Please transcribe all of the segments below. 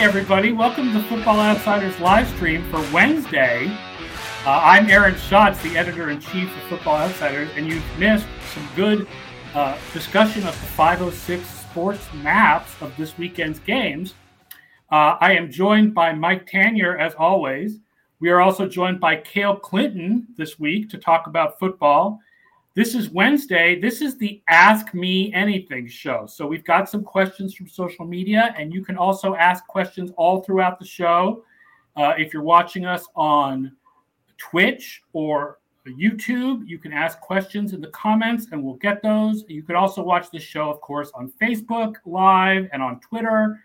Everybody. Welcome to Football Outsiders live stream for Wednesday. Uh, I'm Aaron Schatz, the editor in chief of Football Outsiders, and you've missed some good uh, discussion of the 506 sports maps of this weekend's games. Uh, I am joined by Mike Tanier, as always. We are also joined by Cale Clinton this week to talk about football. This is Wednesday. This is the Ask Me Anything show. So we've got some questions from social media, and you can also ask questions all throughout the show. Uh, if you're watching us on Twitch or YouTube, you can ask questions in the comments and we'll get those. You can also watch this show, of course, on Facebook Live and on Twitter.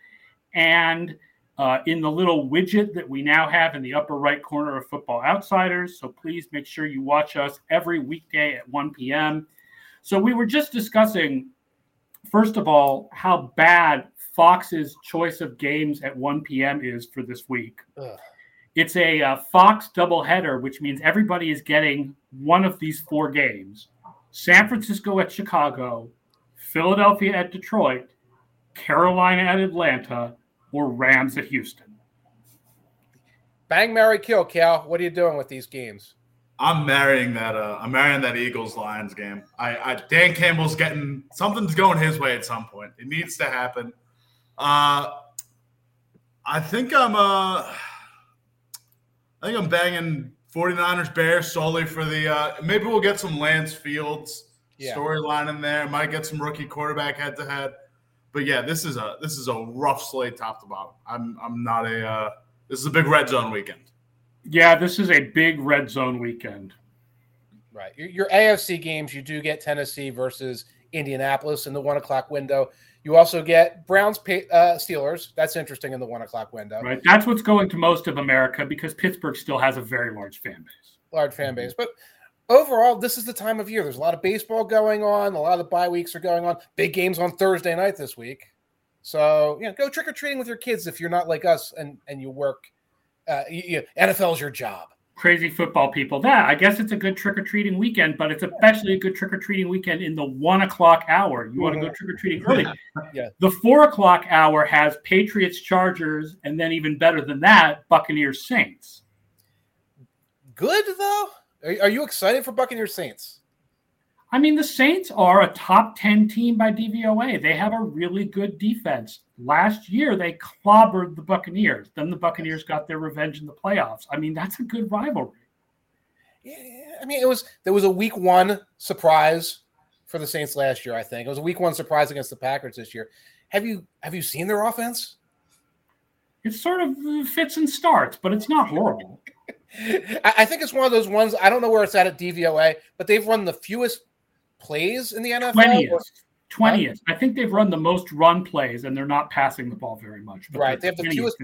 And uh, in the little widget that we now have in the upper right corner of Football Outsiders. So please make sure you watch us every weekday at 1 p.m. So we were just discussing, first of all, how bad Fox's choice of games at 1 p.m. is for this week. Ugh. It's a uh, Fox doubleheader, which means everybody is getting one of these four games San Francisco at Chicago, Philadelphia at Detroit, Carolina at Atlanta, or Rams at Houston. Bang, Mary, kill, Cal. What are you doing with these games? I'm marrying that. Uh, I'm marrying that Eagles Lions game. I, I, Dan Campbell's getting something's going his way at some point. It needs to happen. Uh, I think I'm. Uh, I think I'm banging 49ers Bears solely for the. Uh, maybe we'll get some Lance Fields yeah. storyline in there. Might get some rookie quarterback head to head but yeah, this is a this is a rough slate top to bottom. I'm I'm not a uh, this is a big red zone weekend. Yeah, this is a big red zone weekend. Right. Your, your AFC games, you do get Tennessee versus Indianapolis in the one o'clock window. You also get Browns uh, Steelers. That's interesting in the one o'clock window. Right. That's what's going to most of America because Pittsburgh still has a very large fan base. Large fan base, but overall, this is the time of year. There's a lot of baseball going on. A lot of the bye weeks are going on. Big games on Thursday night this week. So, you know, go trick or treating with your kids if you're not like us and and you work. Uh, you, you, NFL's your job. Crazy football people. That I guess it's a good trick or treating weekend, but it's especially a good trick or treating weekend in the one o'clock hour. You want to go trick or treating early. yeah. The four o'clock hour has Patriots, Chargers, and then even better than that, Buccaneers, Saints. Good though. Are, are you excited for Buccaneers Saints? I mean, the Saints are a top 10 team by DVOA. They have a really good defense. Last year, they clobbered the Buccaneers. Then the Buccaneers got their revenge in the playoffs. I mean, that's a good rivalry. Yeah, I mean, it was there was a week one surprise for the Saints last year. I think it was a week one surprise against the Packers this year. Have you have you seen their offense? It sort of fits and starts, but it's not horrible. I think it's one of those ones. I don't know where it's at at DVOA, but they've run the fewest plays in the NFL. Twentieth, twentieth. I think they've run the most run plays, and they're not passing the ball very much. right, they have the fewest.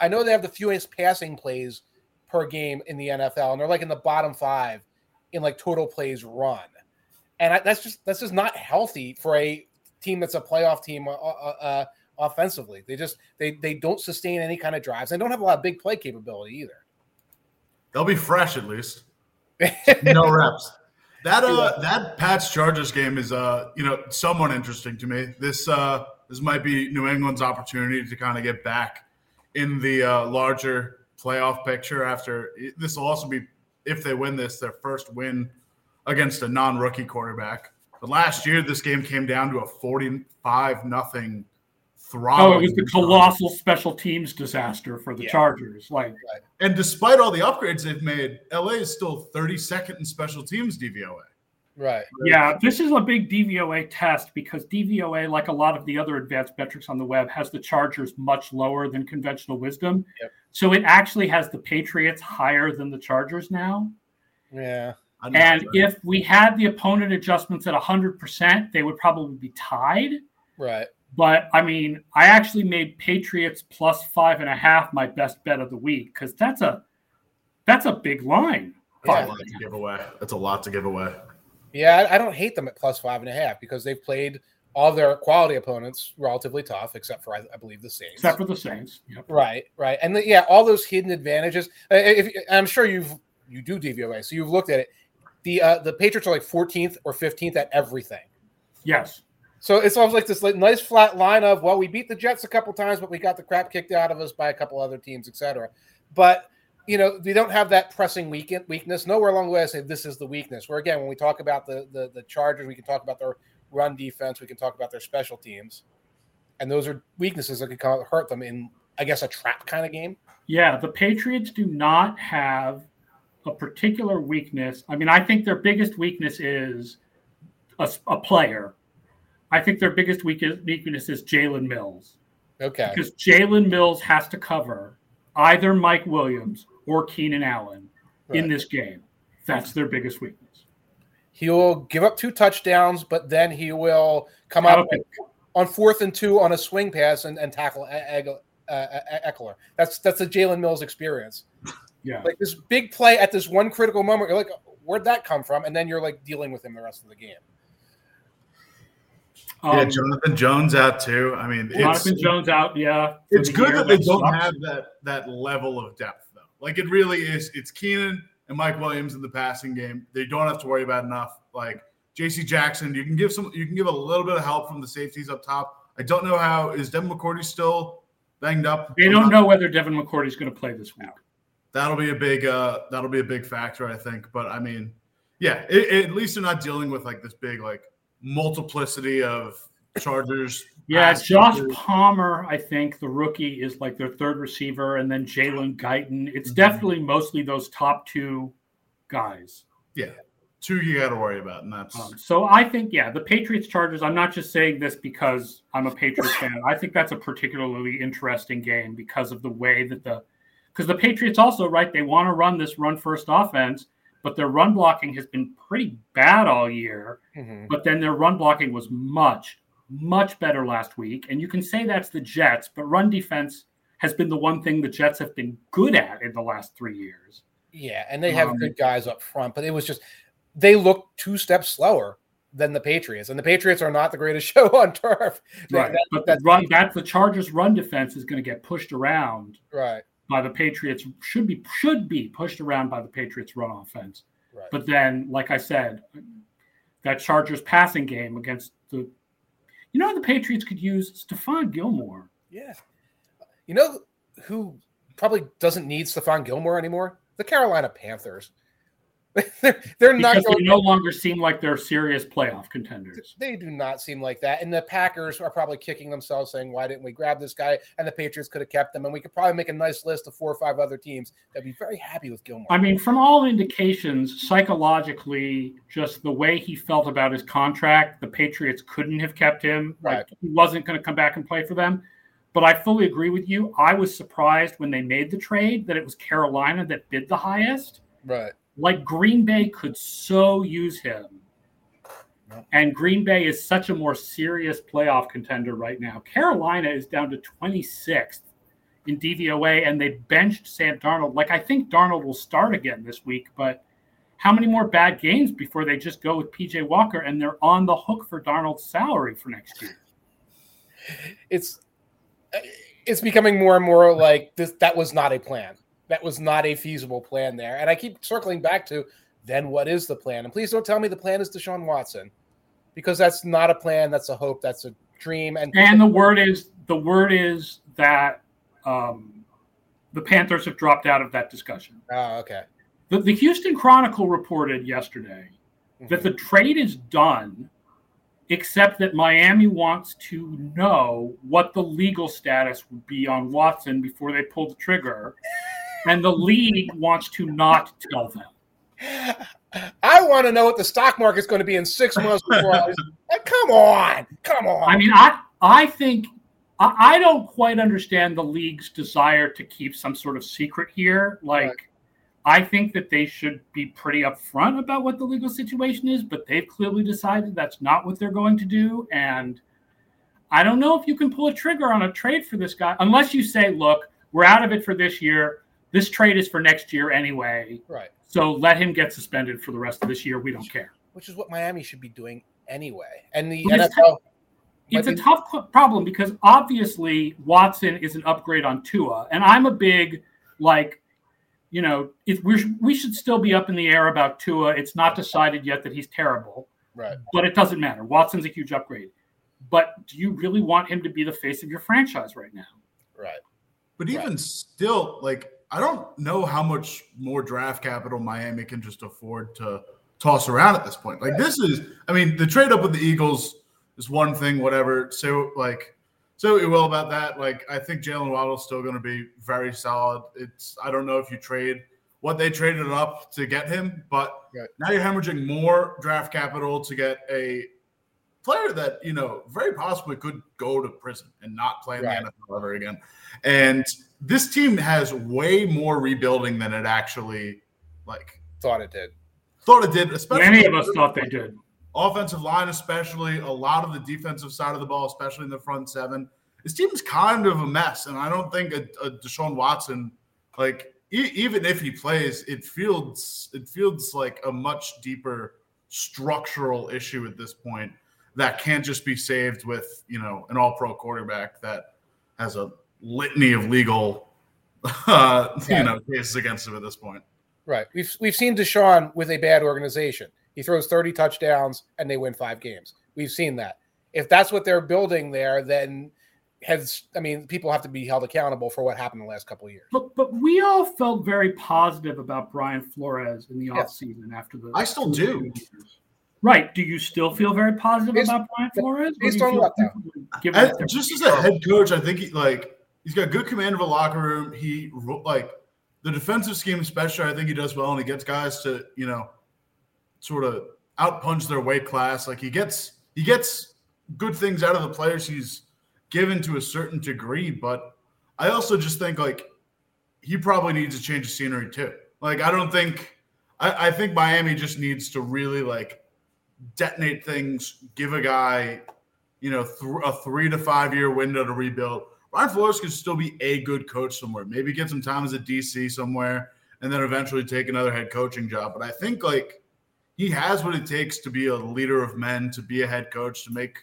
I know they have the fewest passing plays per game in the NFL, and they're like in the bottom five in like total plays run, and I, that's just that's just not healthy for a team that's a playoff team uh, uh, uh, offensively. They just they they don't sustain any kind of drives. They don't have a lot of big play capability either. They'll be fresh at least. no reps. That uh that Pats Chargers game is uh you know somewhat interesting to me. This uh this might be New England's opportunity to kind of get back in the uh, larger playoff picture after this will also be if they win this their first win against a non-rookie quarterback. But last year this game came down to a 45 nothing Oh, it was the colossal special teams disaster for the yeah. Chargers. Like, and despite all the upgrades they've made, LA is still 32nd in special teams DVOA. Right. Yeah, this is a big DVOA test because DVOA, like a lot of the other advanced metrics on the web, has the Chargers much lower than conventional wisdom. Yep. So it actually has the Patriots higher than the Chargers now. Yeah. And if we had the opponent adjustments at 100%, they would probably be tied. Right. But I mean, I actually made Patriots plus five and a half my best bet of the week because that's a that's a big line. Yeah. That's a lot to give away. That's a lot to give away. Yeah, I don't hate them at plus five and a half because they've played all their quality opponents relatively tough, except for I, I believe the Saints. Except for the Saints. Yep. Right, right, and the, yeah, all those hidden advantages. Uh, if, I'm sure you've you do DVOA, so you've looked at it. The uh, the Patriots are like 14th or 15th at everything. Yes. So it's almost like this like nice flat line of well, we beat the Jets a couple times, but we got the crap kicked out of us by a couple other teams, etc. But you know, we don't have that pressing weakness. Nowhere along the way I say this is the weakness. Where again, when we talk about the, the the Chargers, we can talk about their run defense, we can talk about their special teams, and those are weaknesses that could hurt them in, I guess, a trap kind of game. Yeah, the Patriots do not have a particular weakness. I mean, I think their biggest weakness is a, a player. I think their biggest weakness is Jalen Mills. Okay. Because Jalen Mills has to cover either Mike Williams or Keenan Allen right. in this game. That's their biggest weakness. He will give up two touchdowns, but then he will come out on fourth and two on a swing pass and, and tackle Ekeler. That's that's a Jalen Mills experience. Yeah, like this big play at this one critical moment. You're like, where'd that come from? And then you're like dealing with him the rest of the game. Um, yeah, Jonathan Jones out too. I mean, Jonathan Jones out. Yeah, it's good that they don't sucks. have that that level of depth though. like it really is. It's Keenan and Mike Williams in the passing game. They don't have to worry about enough. Like J.C. Jackson, you can give some. You can give a little bit of help from the safeties up top. I don't know how is Devin McCourty still banged up. They don't know whether Devin McCourty is going to play this week. That'll be a big. uh That'll be a big factor, I think. But I mean, yeah, it, it, at least they're not dealing with like this big like multiplicity of Chargers yeah, Josh Palmer, I think the rookie is like their third receiver, and then Jalen Guyton. It's mm-hmm. definitely mostly those top two guys. Yeah, two you got to worry about, and that's um, so. I think yeah, the Patriots Chargers. I'm not just saying this because I'm a Patriots fan. I think that's a particularly interesting game because of the way that the because the Patriots also right they want to run this run first offense, but their run blocking has been pretty bad all year. Mm-hmm. But then their run blocking was much much better last week. And you can say that's the Jets, but run defense has been the one thing the Jets have been good at in the last three years. Yeah, and they have um, good guys up front, but it was just they look two steps slower than the Patriots, and the Patriots are not the greatest show on turf. Right, that, but that's, run, that's the Chargers' run defense is going to get pushed around. Right. By the Patriots should be should be pushed around by the Patriots' run offense. Right. But then, like I said, that Chargers passing game against the you know the Patriots could use Stephon Gilmore. Yeah. You know who probably doesn't need Stephon Gilmore anymore? The Carolina Panthers. They're, they're not going they no longer seem like they're serious playoff contenders. They do not seem like that. And the Packers are probably kicking themselves saying, why didn't we grab this guy? And the Patriots could have kept them. And we could probably make a nice list of four or five other teams that'd be very happy with Gilmore. I mean, from all indications, psychologically, just the way he felt about his contract, the Patriots couldn't have kept him. Right. Like he wasn't going to come back and play for them. But I fully agree with you. I was surprised when they made the trade that it was Carolina that bid the highest. Right like Green Bay could so use him. And Green Bay is such a more serious playoff contender right now. Carolina is down to 26th in DVOA, and they benched Sam Darnold. Like, I think Darnold will start again this week, but how many more bad games before they just go with PJ Walker and they're on the hook for Darnold's salary for next year? It's it's becoming more and more like this that was not a plan that was not a feasible plan there. And I keep circling back to then what is the plan? And please don't tell me the plan is Deshaun Watson, because that's not a plan. That's a hope. That's a dream. And and the word is the word is that um, the Panthers have dropped out of that discussion. Oh, okay. The, the Houston Chronicle reported yesterday mm-hmm. that the trade is done, except that Miami wants to know what the legal status would be on Watson before they pull the trigger and the league wants to not tell them. I want to know what the stock market's going to be in six months before. I, come on, come on. I mean, I I think I, I, don't quite understand the league's desire to keep some sort of secret here. Like, right. I think that they should be pretty upfront about what the legal situation is, but they've clearly decided that's not what they're going to do. And I don't know if you can pull a trigger on a trade for this guy unless you say, look, we're out of it for this year this trade is for next year anyway. Right. So let him get suspended for the rest of this year. We don't care. Which is what Miami should be doing anyway. And the NFL. Tough. It's a tough problem because obviously Watson is an upgrade on Tua, and I'm a big like, you know, if we we should still be up in the air about Tua. It's not decided yet that he's terrible, right? But it doesn't matter. Watson's a huge upgrade. but do you really want him to be the face of your franchise right now? Right. But even right. still, like I don't know how much more draft capital Miami can just afford to toss around at this point. Like this is, I mean, the trade up with the Eagles is one thing, whatever. So like, so it will about that. Like I think Jaylen Waddle's still going to be very solid. It's I don't know if you trade what they traded up to get him, but right. now you're hemorrhaging more draft capital to get a player that you know very possibly could go to prison and not play in right. the NFL ever again. And this team has way more rebuilding than it actually like thought it did. Thought it did, especially many of us thought they did. Offensive line, especially a lot of the defensive side of the ball, especially in the front seven. This team's kind of a mess, and I don't think a, a Deshaun Watson, like e- even if he plays, it feels it feels like a much deeper structural issue at this point that can't just be saved with you know an all pro quarterback that has a litany of legal uh, you know cases against him at this point. Right. We've we've seen Deshaun with a bad organization. He throws 30 touchdowns and they win five games. We've seen that. If that's what they're building there, then has I mean, people have to be held accountable for what happened in the last couple of years. But but we all felt very positive about Brian Flores in the yes. offseason after the I still do. Years. Right. Do you still feel very positive based, about Brian Flores? Based on what as, just as a head coach, I think he like he's got good command of a locker room. He like the defensive scheme, especially. I think he does well, and he gets guys to you know sort of outpunch their weight class. Like he gets he gets good things out of the players he's given to a certain degree, but I also just think like he probably needs to change the scenery too. Like I don't think I, I think Miami just needs to really like detonate things, give a guy, you know, th- a three to five year window to rebuild. Brian Flores could still be a good coach somewhere. Maybe get some time as a DC somewhere, and then eventually take another head coaching job. But I think like he has what it takes to be a leader of men, to be a head coach, to make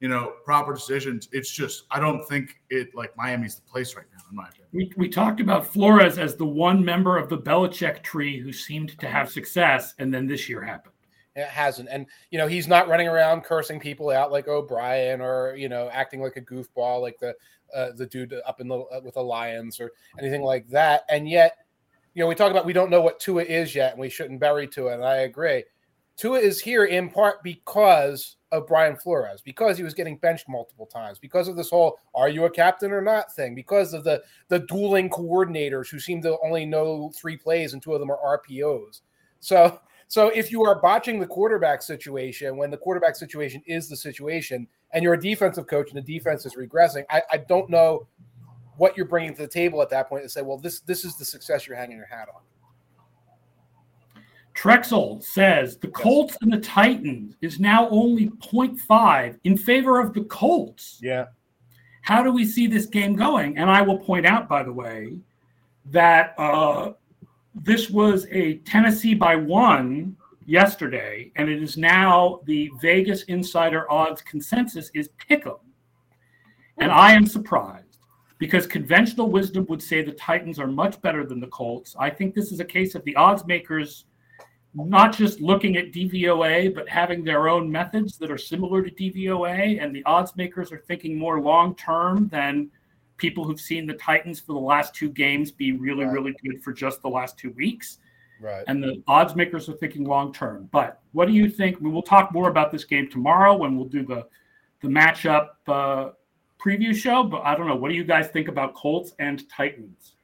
you know proper decisions. It's just I don't think it like Miami's the place right now, in my opinion. We, we talked about Flores as the one member of the Belichick tree who seemed to have success, and then this year happened. It hasn't. And, you know, he's not running around cursing people out like O'Brien or, you know, acting like a goofball like the uh, the dude up in the uh, with the Lions or anything like that. And yet, you know, we talk about we don't know what Tua is yet and we shouldn't bury Tua. And I agree. Tua is here in part because of Brian Flores, because he was getting benched multiple times, because of this whole "Are you a captain or not?" thing, because of the the dueling coordinators who seem to only know three plays and two of them are RPOs. So so if you are botching the quarterback situation when the quarterback situation is the situation, and you're a defensive coach and the defense is regressing, I, I don't know what you're bringing to the table at that point to say, well, this this is the success you're hanging your hat on. Trexel says the Colts and the Titans is now only 0.5 in favor of the Colts. Yeah. How do we see this game going? And I will point out, by the way, that uh, this was a Tennessee by one yesterday, and it is now the Vegas Insider odds consensus is pick'em. And I am surprised because conventional wisdom would say the Titans are much better than the Colts. I think this is a case of the odds makers not just looking at DVOA, but having their own methods that are similar to DVOA. And the odds makers are thinking more long term than people who've seen the Titans for the last two games be really, right. really good for just the last two weeks. Right. And the odds makers are thinking long term. But what do you think? We will talk more about this game tomorrow when we'll do the the matchup uh, preview show. But I don't know. What do you guys think about Colts and Titans?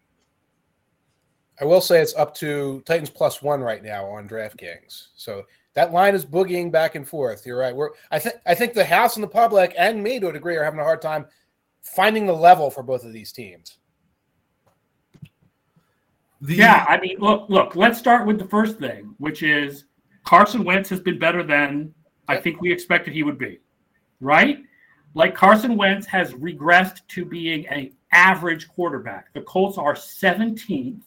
I will say it's up to Titans plus one right now on DraftKings. So that line is boogieing back and forth. You're right. We're I think I think the house and the public and me to a degree are having a hard time finding the level for both of these teams. The, yeah, I mean, look, look. Let's start with the first thing, which is Carson Wentz has been better than I think we expected he would be, right? Like Carson Wentz has regressed to being an average quarterback. The Colts are 17th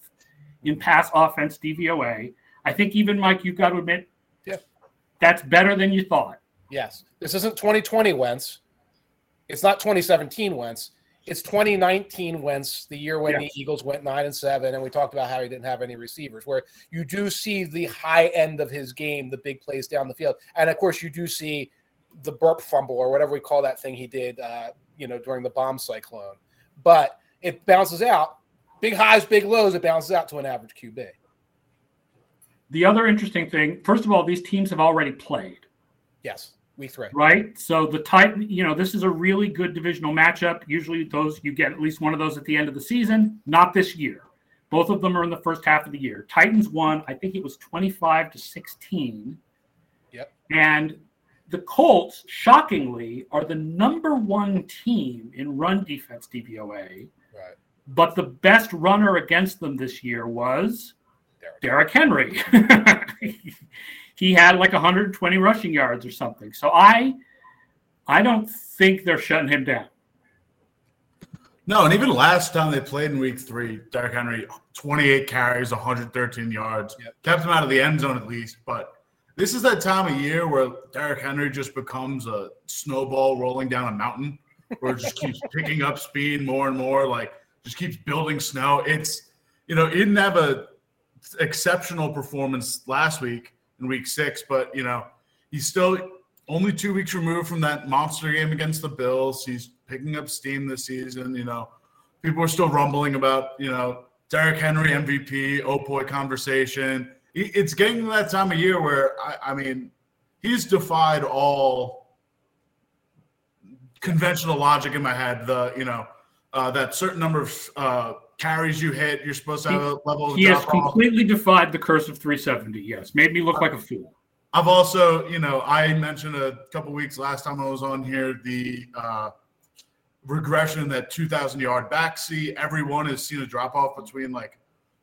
in pass offense DVOA. I think even Mike, you've got to admit, yeah. that's better than you thought. Yes, this isn't 2020 Wentz. It's not 2017 Wentz. It's 2019 Wentz, the year when yes. the Eagles went nine and seven, and we talked about how he didn't have any receivers. Where you do see the high end of his game, the big plays down the field, and of course you do see the burp fumble or whatever we call that thing he did, uh, you know, during the bomb cyclone. But it bounces out, big highs, big lows. It bounces out to an average QB. The other interesting thing, first of all, these teams have already played. Yes, week three. Right. So the Titan, you know, this is a really good divisional matchup. Usually, those you get at least one of those at the end of the season. Not this year. Both of them are in the first half of the year. Titans won, I think it was 25 to 16. Yep. And the Colts, shockingly, are the number one team in run defense DVOA. Right. But the best runner against them this year was Derrick, Derrick Henry. he had like 120 rushing yards or something. So I I don't think they're shutting him down. No, and even last time they played in week three, Derrick Henry, 28 carries, 113 yards, yep. kept him out of the end zone at least. But this is that time of year where Derrick Henry just becomes a snowball rolling down a mountain, where it just keeps picking up speed more and more, like just keeps building snow. It's, you know, he didn't have a exceptional performance last week in week six, but, you know, he's still only two weeks removed from that monster game against the Bills. He's picking up steam this season. You know, people are still rumbling about, you know, Derrick Henry MVP, OPOY conversation. It's getting to that time of year where, I, I mean, he's defied all conventional logic in my head. The, you know, uh, that certain number of uh, carries you hit, you're supposed to have a level of He has completely defied the curse of 370. Yes. Made me look like a fool. I've also, you know, I mentioned a couple weeks last time I was on here the uh, regression that 2,000 yard backseat. Everyone has seen a drop off between like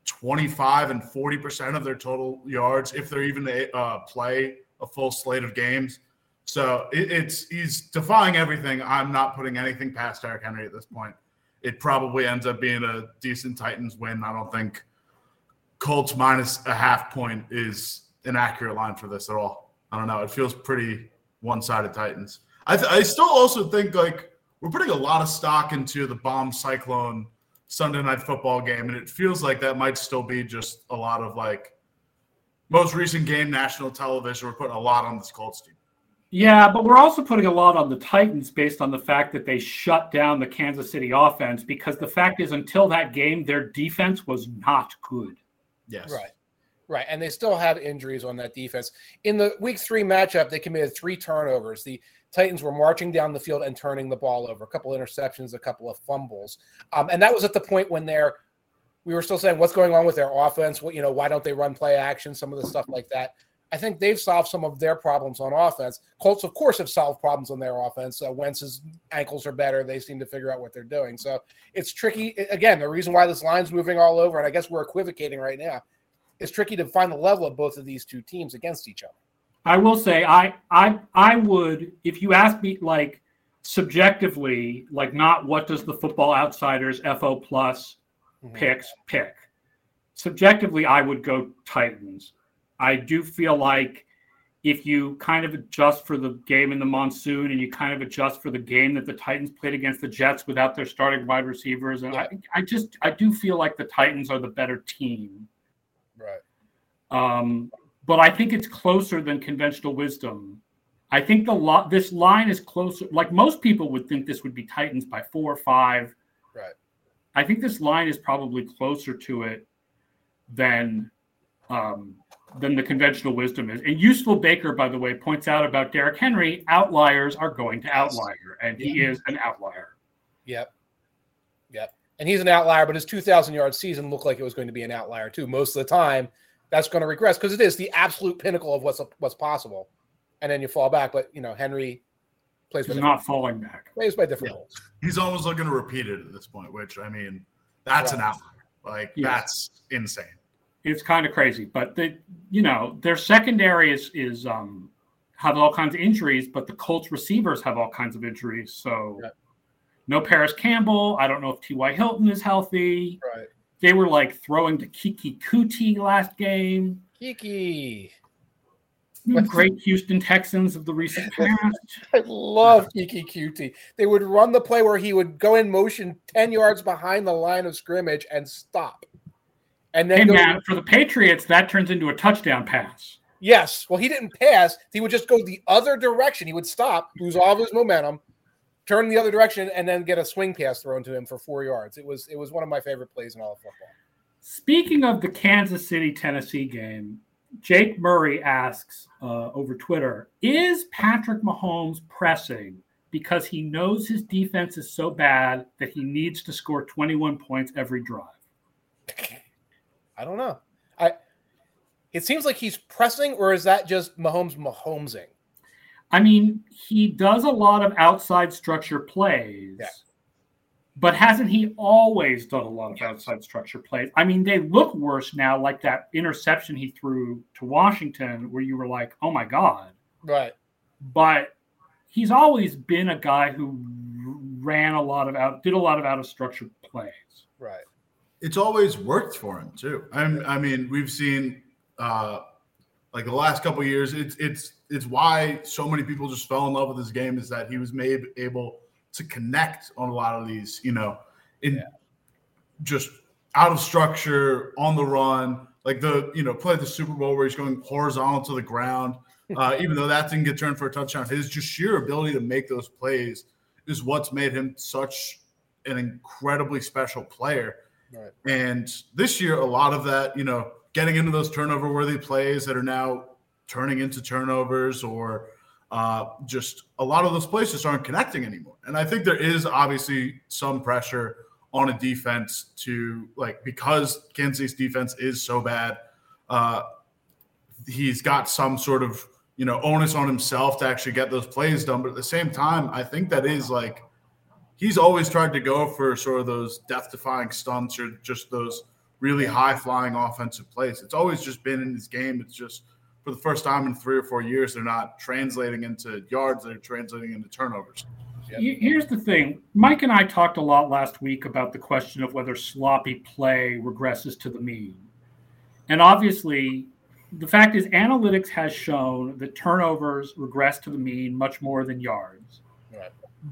25 and 40% of their total yards if they're even uh, play a full slate of games. So it, it's he's defying everything. I'm not putting anything past Derrick Henry at this point. It probably ends up being a decent Titans win. I don't think Colts minus a half point is an accurate line for this at all. I don't know. It feels pretty one sided Titans. I, th- I still also think like we're putting a lot of stock into the bomb cyclone Sunday night football game, and it feels like that might still be just a lot of like most recent game national television. We're putting a lot on this Colts team. Yeah, but we're also putting a lot on the Titans based on the fact that they shut down the Kansas City offense because the fact is until that game their defense was not good. Yes. Right. Right, and they still have injuries on that defense. In the week three matchup, they committed three turnovers. The Titans were marching down the field and turning the ball over. A couple interceptions, a couple of fumbles, um, and that was at the point when they're we were still saying what's going on with their offense. What you know, why don't they run play action? Some of the stuff like that. I think they've solved some of their problems on offense. Colts, of course, have solved problems on their offense. Uh, Wentz's ankles are better. They seem to figure out what they're doing. So it's tricky. Again, the reason why this line's moving all over, and I guess we're equivocating right now, it's tricky to find the level of both of these two teams against each other. I will say I I I would if you ask me like subjectively like not what does the football outsiders FO plus mm-hmm. picks pick. Subjectively I would go Titans. I do feel like if you kind of adjust for the game in the monsoon and you kind of adjust for the game that the Titans played against the Jets without their starting wide receivers and yeah. I, I just I do feel like the Titans are the better team Right. Um, but I think it's closer than conventional wisdom. I think the lot this line is closer. Like most people would think this would be Titans by four or five. Right. I think this line is probably closer to it than um, than the conventional wisdom is. And useful Baker, by the way, points out about Derrick Henry: outliers are going to outlier, and he is an outlier. Yep. Yep and he's an outlier, but his 2,000 yard season looked like it was going to be an outlier too. Most of the time, that's going to regress because it is the absolute pinnacle of what's what's possible, and then you fall back. But you know, Henry plays. He's not falling back. Plays by different yeah. He's almost looking to repeat it at this point, which I mean, that's right. an outlier. Like yes. that's insane. It's kind of crazy, but the you know their secondary is is um have all kinds of injuries, but the Colts receivers have all kinds of injuries. So. Yeah no Parris Campbell. I don't know if T.Y. Hilton is healthy. Right. They were like throwing to Keke Coutee last game. Keke. Great Houston Texans of the recent past. I love Keke Coutee. They would run the play where he would go in motion 10 yards behind the line of scrimmage and stop. And then hey, man, for the Patriots, that turns into a touchdown pass. Yes. Well, he didn't pass. He would just go the other direction. He would stop, lose all of his momentum, turn the other direction, and then get a swing pass thrown to him for four yards. It was it was one of my favorite plays in all of football. Speaking of the Kansas City Tennessee game, Jake Murray asks uh, over Twitter: Is Patrick Mahomes pressing because he knows his defense is so bad that he needs to score 21 points every drive? I don't know. I it seems like he's pressing, or is that just Mahomes Mahomesing? I mean, he does a lot of outside structure plays. Yeah. But hasn't he always done a lot of outside structure plays? I mean, they look worse now, like that interception he threw to Washington, where you were like, oh my God. Right. But he's always been a guy who ran a lot of out, did a lot of out of structure plays. Right. It's always worked for him too. I'm, I mean, we've seen uh, like the last couple years. It's it's it's why so many people just fell in love with his game is that he was made able to connect on a lot of these, you know, in yeah. just out of structure on the run, like the you know play the Super Bowl where he's going horizontal to the ground. Uh, even though that didn't get turned for a touchdown, his just sheer ability to make those plays is what's made him such an incredibly special player. Right. And this year, a lot of that, you know, getting into those turnover worthy plays that are now turning into turnovers or uh, just a lot of those plays just aren't connecting anymore. And I think there is obviously some pressure on a defense to like because Kansas City's defense is so bad. Uh, he's got some sort of you know onus on himself to actually get those plays done. But at the same time, I think that is like he's always tried to go for sort of those death defying stunts or just those really high flying offensive plays. It's always just been in his game. It's just for the first time in three or four years, they're not translating into yards, they're translating into turnovers. Yep. Here's the thing Mike and I talked a lot last week about the question of whether sloppy play regresses to the mean. And obviously, the fact is, analytics has shown that turnovers regress to the mean much more than yards.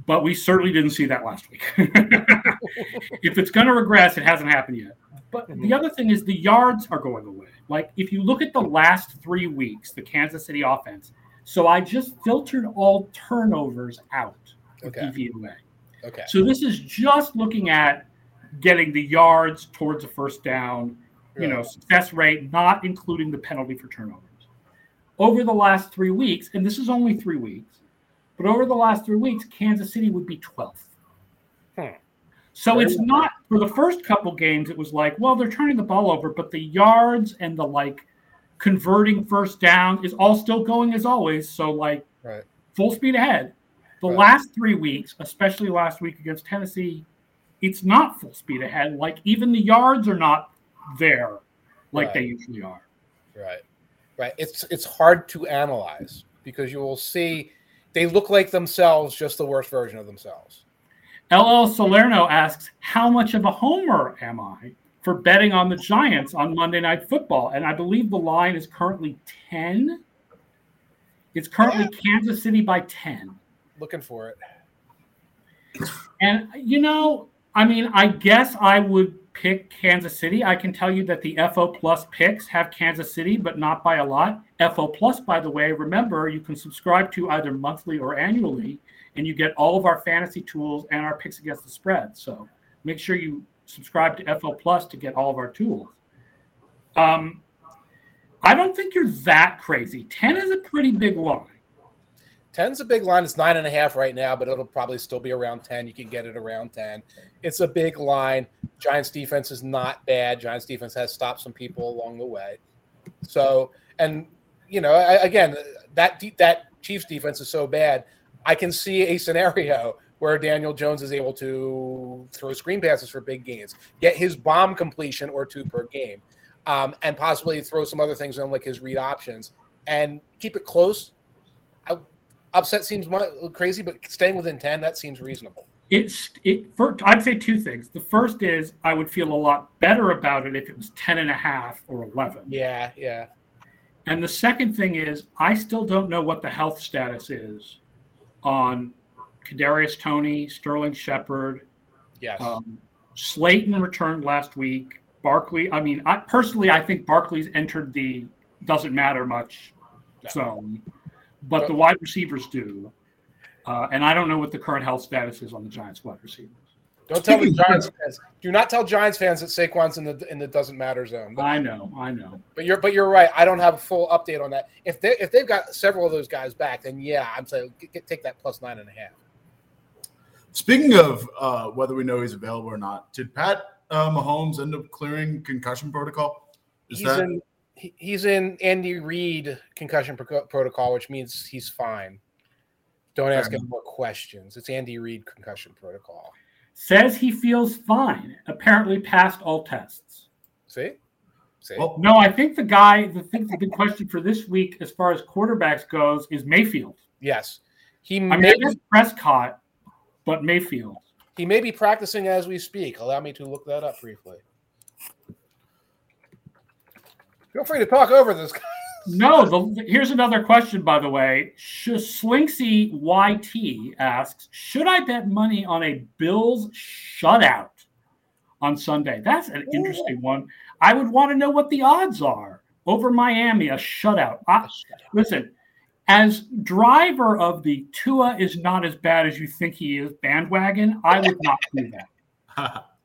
But we certainly didn't see that last week. if it's going to regress, it hasn't happened yet. But the mm-hmm. other thing is the yards are going away. Like if you look at the last three weeks, the Kansas City offense. So I just filtered all turnovers out okay. DVOA. Okay. So this is just looking at getting the yards towards a first down, you know, success rate, not including the penalty for turnovers. Over the last three weeks, and this is only three weeks, but over the last three weeks, Kansas City would be 12th. Hmm. So it's not for the first couple games, it was like, well, they're turning the ball over, but the yards and the like converting first down is all still going as always. So like right. full speed ahead. The right. last three weeks, especially last week against Tennessee, it's not full speed ahead. Like even the yards are not there like right. they usually are. Right. Right. It's it's hard to analyze because you will see they look like themselves, just the worst version of themselves. LL Salerno asks, How much of a homer am I for betting on the Giants on Monday Night Football? And I believe the line is currently 10. It's currently. Kansas City by 10. Looking for it. And, you know, I mean, I guess I would pick Kansas City. I can tell you that the FO Plus picks have Kansas City, but not by a lot. FO Plus, by the way, remember you can subscribe to either monthly or annually and you get all of our fantasy tools and our picks against the spread. So make sure you subscribe to FO Plus to get all of our tools. Um, I don't think you're that crazy. 10 is a pretty big line. 10's a big line. It's nine and a half right now, but it'll probably still be around 10. You can get it around 10. It's a big line. Giants defense is not bad. Giants defense has stopped some people along the way. So, and you know, again, that that Chiefs defense is so bad. I can see a scenario where Daniel Jones is able to throw screen passes for big gains, get his bomb completion or two per game, um, and possibly throw some other things in like his read options and keep it close. I, upset seems crazy, but staying within 10, that seems reasonable. It's it for I'd say two things. The first is I would feel a lot better about it if it was 10 and a half or 11. Yeah, yeah. And the second thing is I still don't know what the health status is on Kadarius Toney, Sterling Shepard. Yes. Um, Slayton returned last week. Barkley. I mean, I personally, I think Barkley's entered the doesn't matter much zone, but the wide receivers do. Uh, and I don't know what the current health status is on the Giants wide receivers. Don't tell the Giants fans. Do not tell Giants fans that Saquon's in the in the doesn't matter zone. But, I know, I know. But you're but you're right. I don't have a full update on that. If they if they've got several of those guys back, then yeah, I'm saying get, take that plus nine and a half. Speaking of uh, whether we know he's available or not, did Pat uh, Mahomes end up clearing concussion protocol? Is he's that... in he's in Andy Reid concussion pro- protocol, which means he's fine. Don't ask him more questions. It's Andy Reid concussion protocol. Says he feels fine. Apparently passed all tests. See? See? Well, no, I think the guy, the thing, the big question for this week, as far as quarterbacks goes, is Mayfield. Yes, he. I may mean, Prescott, but Mayfield. He may be practicing as we speak. Allow me to look that up briefly. Feel free to talk over this. No, the, here's another question, by the way. Slinksy YT asks, should I bet money on a Bills shutout on Sunday? That's an interesting one. I would want to know what the odds are over Miami, a shutout. I, listen, as driver of the Tua is not as bad as you think he is bandwagon, I would not do that.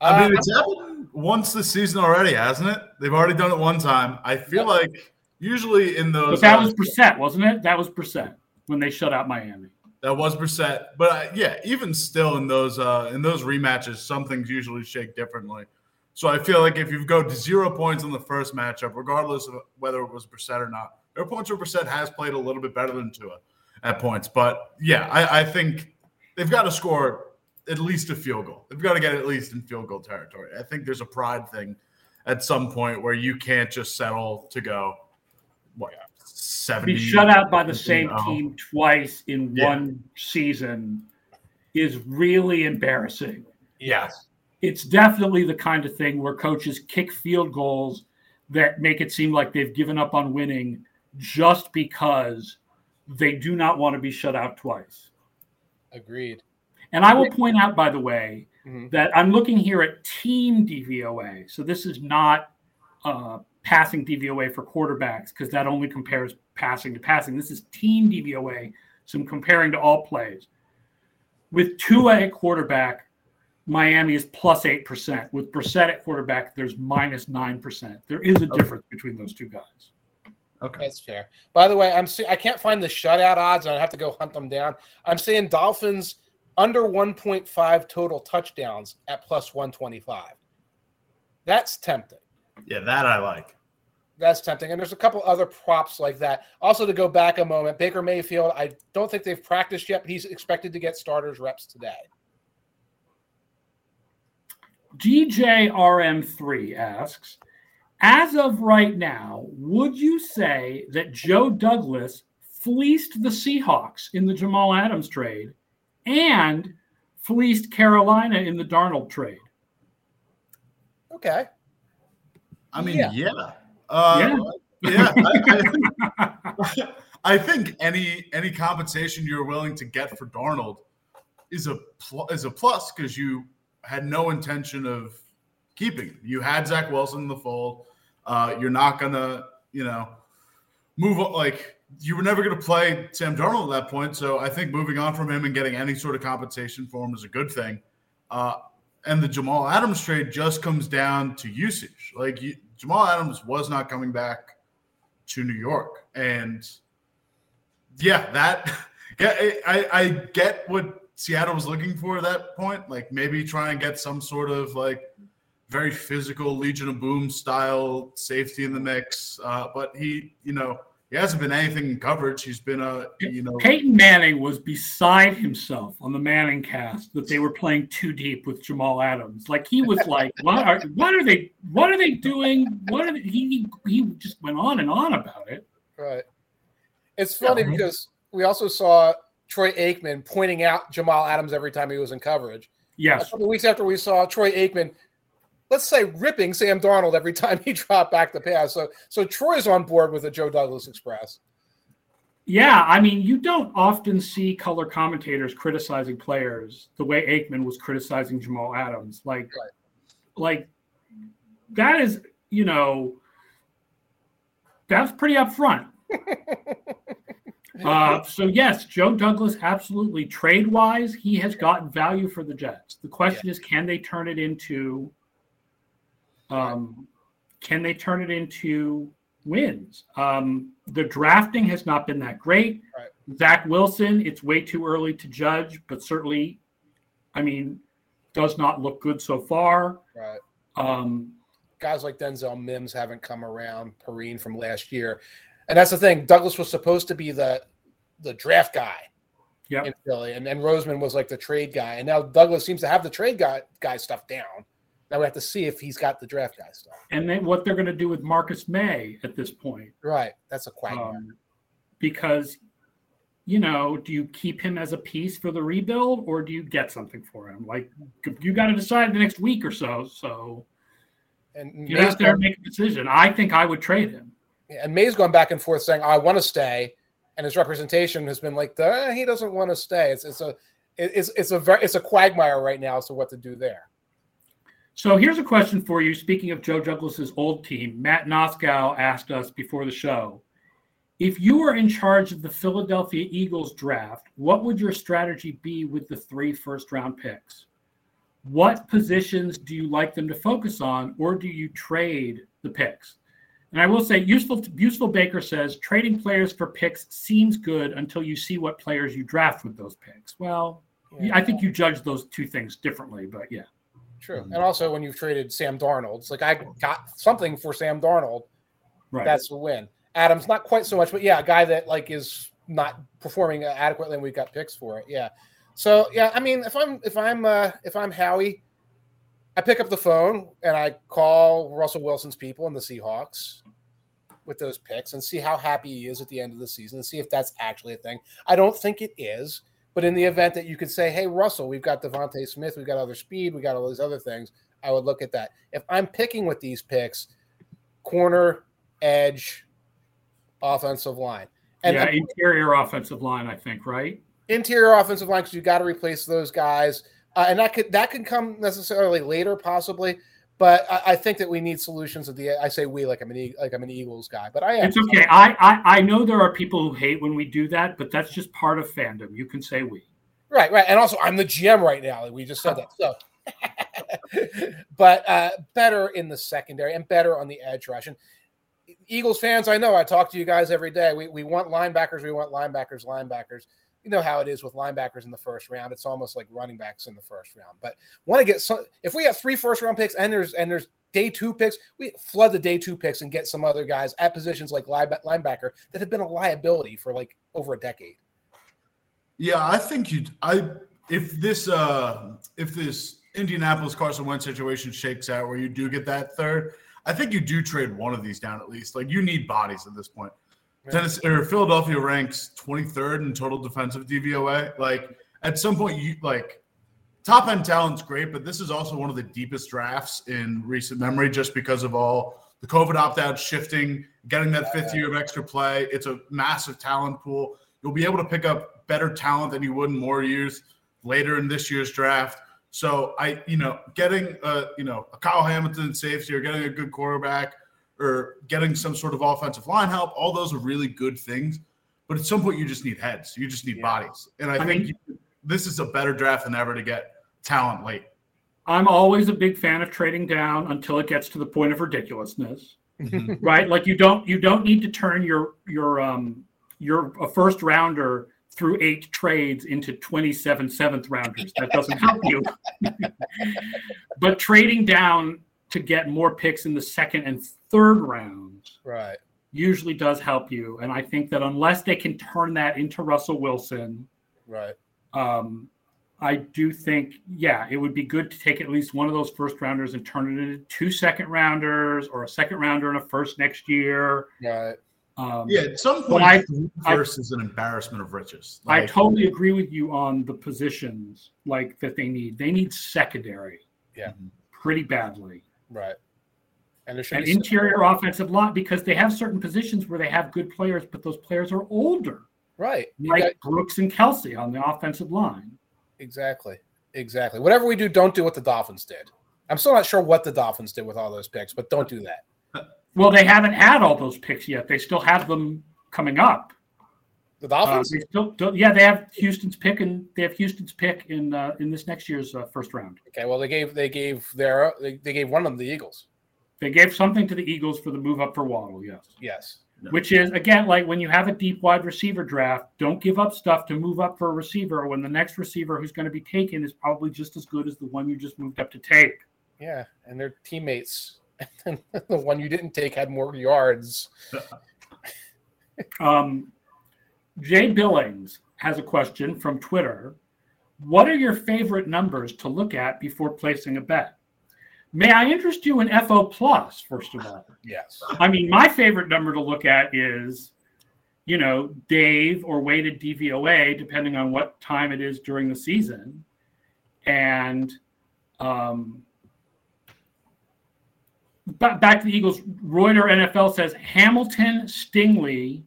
I mean, it's happened once this season already, hasn't it? They've already done it one time. I feel like usually in those. But that uh, was Brissett, wasn't it? That was Brissett when they shut out Miami. That was Brissett, but uh, yeah, even still in those uh, in those rematches, some things usually shake differently. So I feel like if you go to zero points in the first matchup, regardless of whether it was Brissett or not, there are points where Brissett has played a little bit better than Tua at points. But yeah, I, I think they've got to score at least a field goal. They've got to get at least in field goal territory. I think there's a pride thing at some point where you can't just settle to go what 70 be shut out by the same oh. team twice in yeah. one season is really embarrassing. Yes. It's definitely the kind of thing where coaches kick field goals that make it seem like they've given up on winning just because they do not want to be shut out twice. Agreed. And I will point out, by the way, mm-hmm. that I'm looking here at team DVOA. So this is not uh, passing DVOA for quarterbacks because that only compares passing to passing. This is team DVOA. So I'm comparing to all plays. With Tua at quarterback, Miami is plus 8%. With Brissett at quarterback, there's minus 9%. There is a difference between those two guys. Okay, that's fair. By the way, I'm see- I can't find the shutout odds, and I have to go hunt them down. I'm saying Dolphins under 1.5 total touchdowns at plus 125. That's tempting. Yeah, that I like. That's tempting. And there's a couple other props like that. Also, to go back a moment, Baker Mayfield, I don't think they've practiced yet, but he's expected to get starters reps today. DJRM3 asks, as of right now, would you say that Joe Douglas fleeced the Seahawks in the Jamal Adams trade and fleeced Carolina in the Darnold trade. Okay. I mean, yeah. Yeah. Uh, yeah. yeah I, I, I, think any any compensation you're willing to get for Darnold is a pl- is a plus because you had no intention of keeping him. You had Zach Wilson in the fold. Uh, you're not gonna, you know, move like you were never going to play Sam Darnold at that point. So I think moving on from him and getting any sort of compensation for him is a good thing. Uh, and the Jamal Adams trade just comes down to usage. Like you, Jamal Adams was not coming back to New York, and yeah, that yeah, I, I get what Seattle was looking for at that point. Like maybe try and get some sort of like very physical Legion of Boom style safety in the mix. Uh, but he, you know he hasn't been anything in coverage. He's been uh, a you know Peyton Manning was beside himself on the Manning cast that they were playing too deep with Jamal Adams. Like he was like, what are what are they what are they doing? What are they, he he just went on and on about it. Right. It's funny yeah. because we also saw Troy Aikman pointing out Jamal Adams every time he was in coverage. Yes. A couple weeks after we saw Troy Aikman let's say ripping Sam Darnold every time he dropped back the pass. So so Troy's on board with the Joe Douglas Express. Yeah, I mean, you don't often see color commentators criticizing players the way Aikman was criticizing Jamal Adams. Like, right. like that is, you know, that's pretty upfront. uh, so yes, Joe Douglas absolutely trade wise, he has gotten value for the Jets. The question yeah. is, can they turn it into um, can they turn it into wins? Um, the drafting has not been that great. Right. Zach Wilson, it's way too early to judge, but certainly, I mean, does not look good so far. Right. Um, Guys like Denzel Mims haven't come around. Perine from last year, and that's the thing. Douglas was supposed to be the the draft guy yep. in Philly, and then Roseman was like the trade guy, and now Douglas seems to have the trade guy guy stuff down. Now we have to see if he's got the draft guy stuff. And then what they're going to do with Marcus Maye at this point. Right. That's a question. Um, because, you know, do you keep him as a piece for the rebuild or do you get something for him? Like, you got to decide the next week or so. So and you Maye's have to gone, make a decision. I think I would trade him. And Maye's gone back and forth saying, I want to stay. And his representation has been like, he doesn't want to stay. It's, it's a, it's, it's a very, it's a quagmire right now as to what to do there. So here's a question for you. Speaking of Joe Douglas's old team, Matt Noskow asked us before the show if you were in charge of the Philadelphia Eagles draft, what would your strategy be with the three first round picks? What positions do you like them to focus on, or do you trade the picks? And I will say, useful useful Baker says trading players for picks seems good until you see what players you draft with those picks. Well, yeah. I think you judge those two things differently, but yeah. True. And also when you've traded Sam Darnold, it's like I got something for Sam Darnold. Right. That's a win. Adams, not quite so much, but yeah, a guy that like is not performing adequately and we got picks for it. Yeah. So yeah, I mean, if I'm if I'm uh if I'm Howie, I pick up the phone and I call Russell Wilson's people and the Seahawks with those picks and see how happy he is at the end of the season and see if that's actually a thing. I don't think it is. But in the event that you could say, hey, Russell, we've got DeVonta Smith, we've got other speed, we got all these other things, I would look at that. If I'm picking with these picks, corner, edge, offensive line. And yeah, interior offensive line, I think, right? Interior offensive line, because you've got to replace those guys. Uh, and that could that could come necessarily later, possibly. But I, I, think that we need solutions at the. I say we like I'm an like I'm an Eagles guy, but I. It's okay. I, I I know there are people who hate when we do that, but that's just part of fandom. You can say we. Right, right, and also I'm the GM right now. We just said that. So, but uh, better in the secondary and better on the edge rush. And Eagles fans, I know I talk to you guys every day. We we want linebackers. We want linebackers. Linebackers you know how it is with linebackers in the first round. It's almost like running backs in the first round. But want to get some if we have three first round picks and there's and there's day two picks, we flood the day two picks and get some other guys at positions like linebacker that have been a liability for like over a decade. Yeah, I think you I if this uh if this Indianapolis Carson Wentz situation shakes out where you do get that third, I think you do trade one of these down at least. Like you need bodies at this point. Tennessee or Philadelphia ranks 23rd in total defensive DVOA. Like at some point, you like top end talent's great, but this is also one of the deepest drafts in recent memory just because of all the COVID opt out shifting, getting that fifth year of extra play. It's a massive talent pool. You'll be able to pick up better talent than you would in more years later in this year's draft. So I, you know, getting a, you know, a Kyle Hamilton safety or getting a good quarterback or getting some sort of offensive line help. All those are really good things. But at some point, you just need heads. You just need yeah. bodies. And I, I think mean, you, this is a better draft than ever to get talent late. I'm always a big fan of trading down until it gets to the point of ridiculousness. Mm-hmm. right? Like you don't you don't need to turn your your um your a first rounder through eight trades into 27 seventh rounders. That doesn't help you. but trading down to get more picks in the second and third rounds right. usually does help you. And i think that unless they can turn that into russell wilson right. um i do think yeah it would be good to take at least one of those first rounders and turn it into two second rounders or a second rounder and a first next year. Right. Um, yeah, at some point, I, first is an embarrassment of riches. Like, I totally agree with you on the positions like that they need. They need secondary, yeah, pretty badly. Right. And, an interior offensive line because they have certain positions where they have good players, but those players are older. Right. Like got, Brooks and Kelce on the offensive line. Exactly. Exactly. Whatever we do, don't do what the Dolphins did. I'm still not sure what the Dolphins did with all those picks, but don't do that. Well, they haven't had all those picks yet. They still have them coming up. The Dolphins? Uh, they still, yeah, they have Houston's pick, and they have Houston's pick in uh, in this next year's uh, first round. Okay, well, they gave they gave their they, they gave one of them the Eagles. They gave something to the Eagles for the move up for Waddle. Yes. Yes. Which is again like when you have a deep wide receiver draft, don't give up stuff to move up for a receiver when the next receiver who's going to be taken is probably just as good as the one you just moved up to take. Yeah, and their teammates, the one you didn't take had more yards. um, Jay Billings has a question from Twitter. What are your favorite numbers to look at before placing a bet? May I interest you in FO plus, first of all? Yes. I mean, my favorite number to look at is, you know, Dave or weighted DVOA, depending on what time it is during the season. And um, back to the Eagles, Reuter NFL says Hamilton Stingley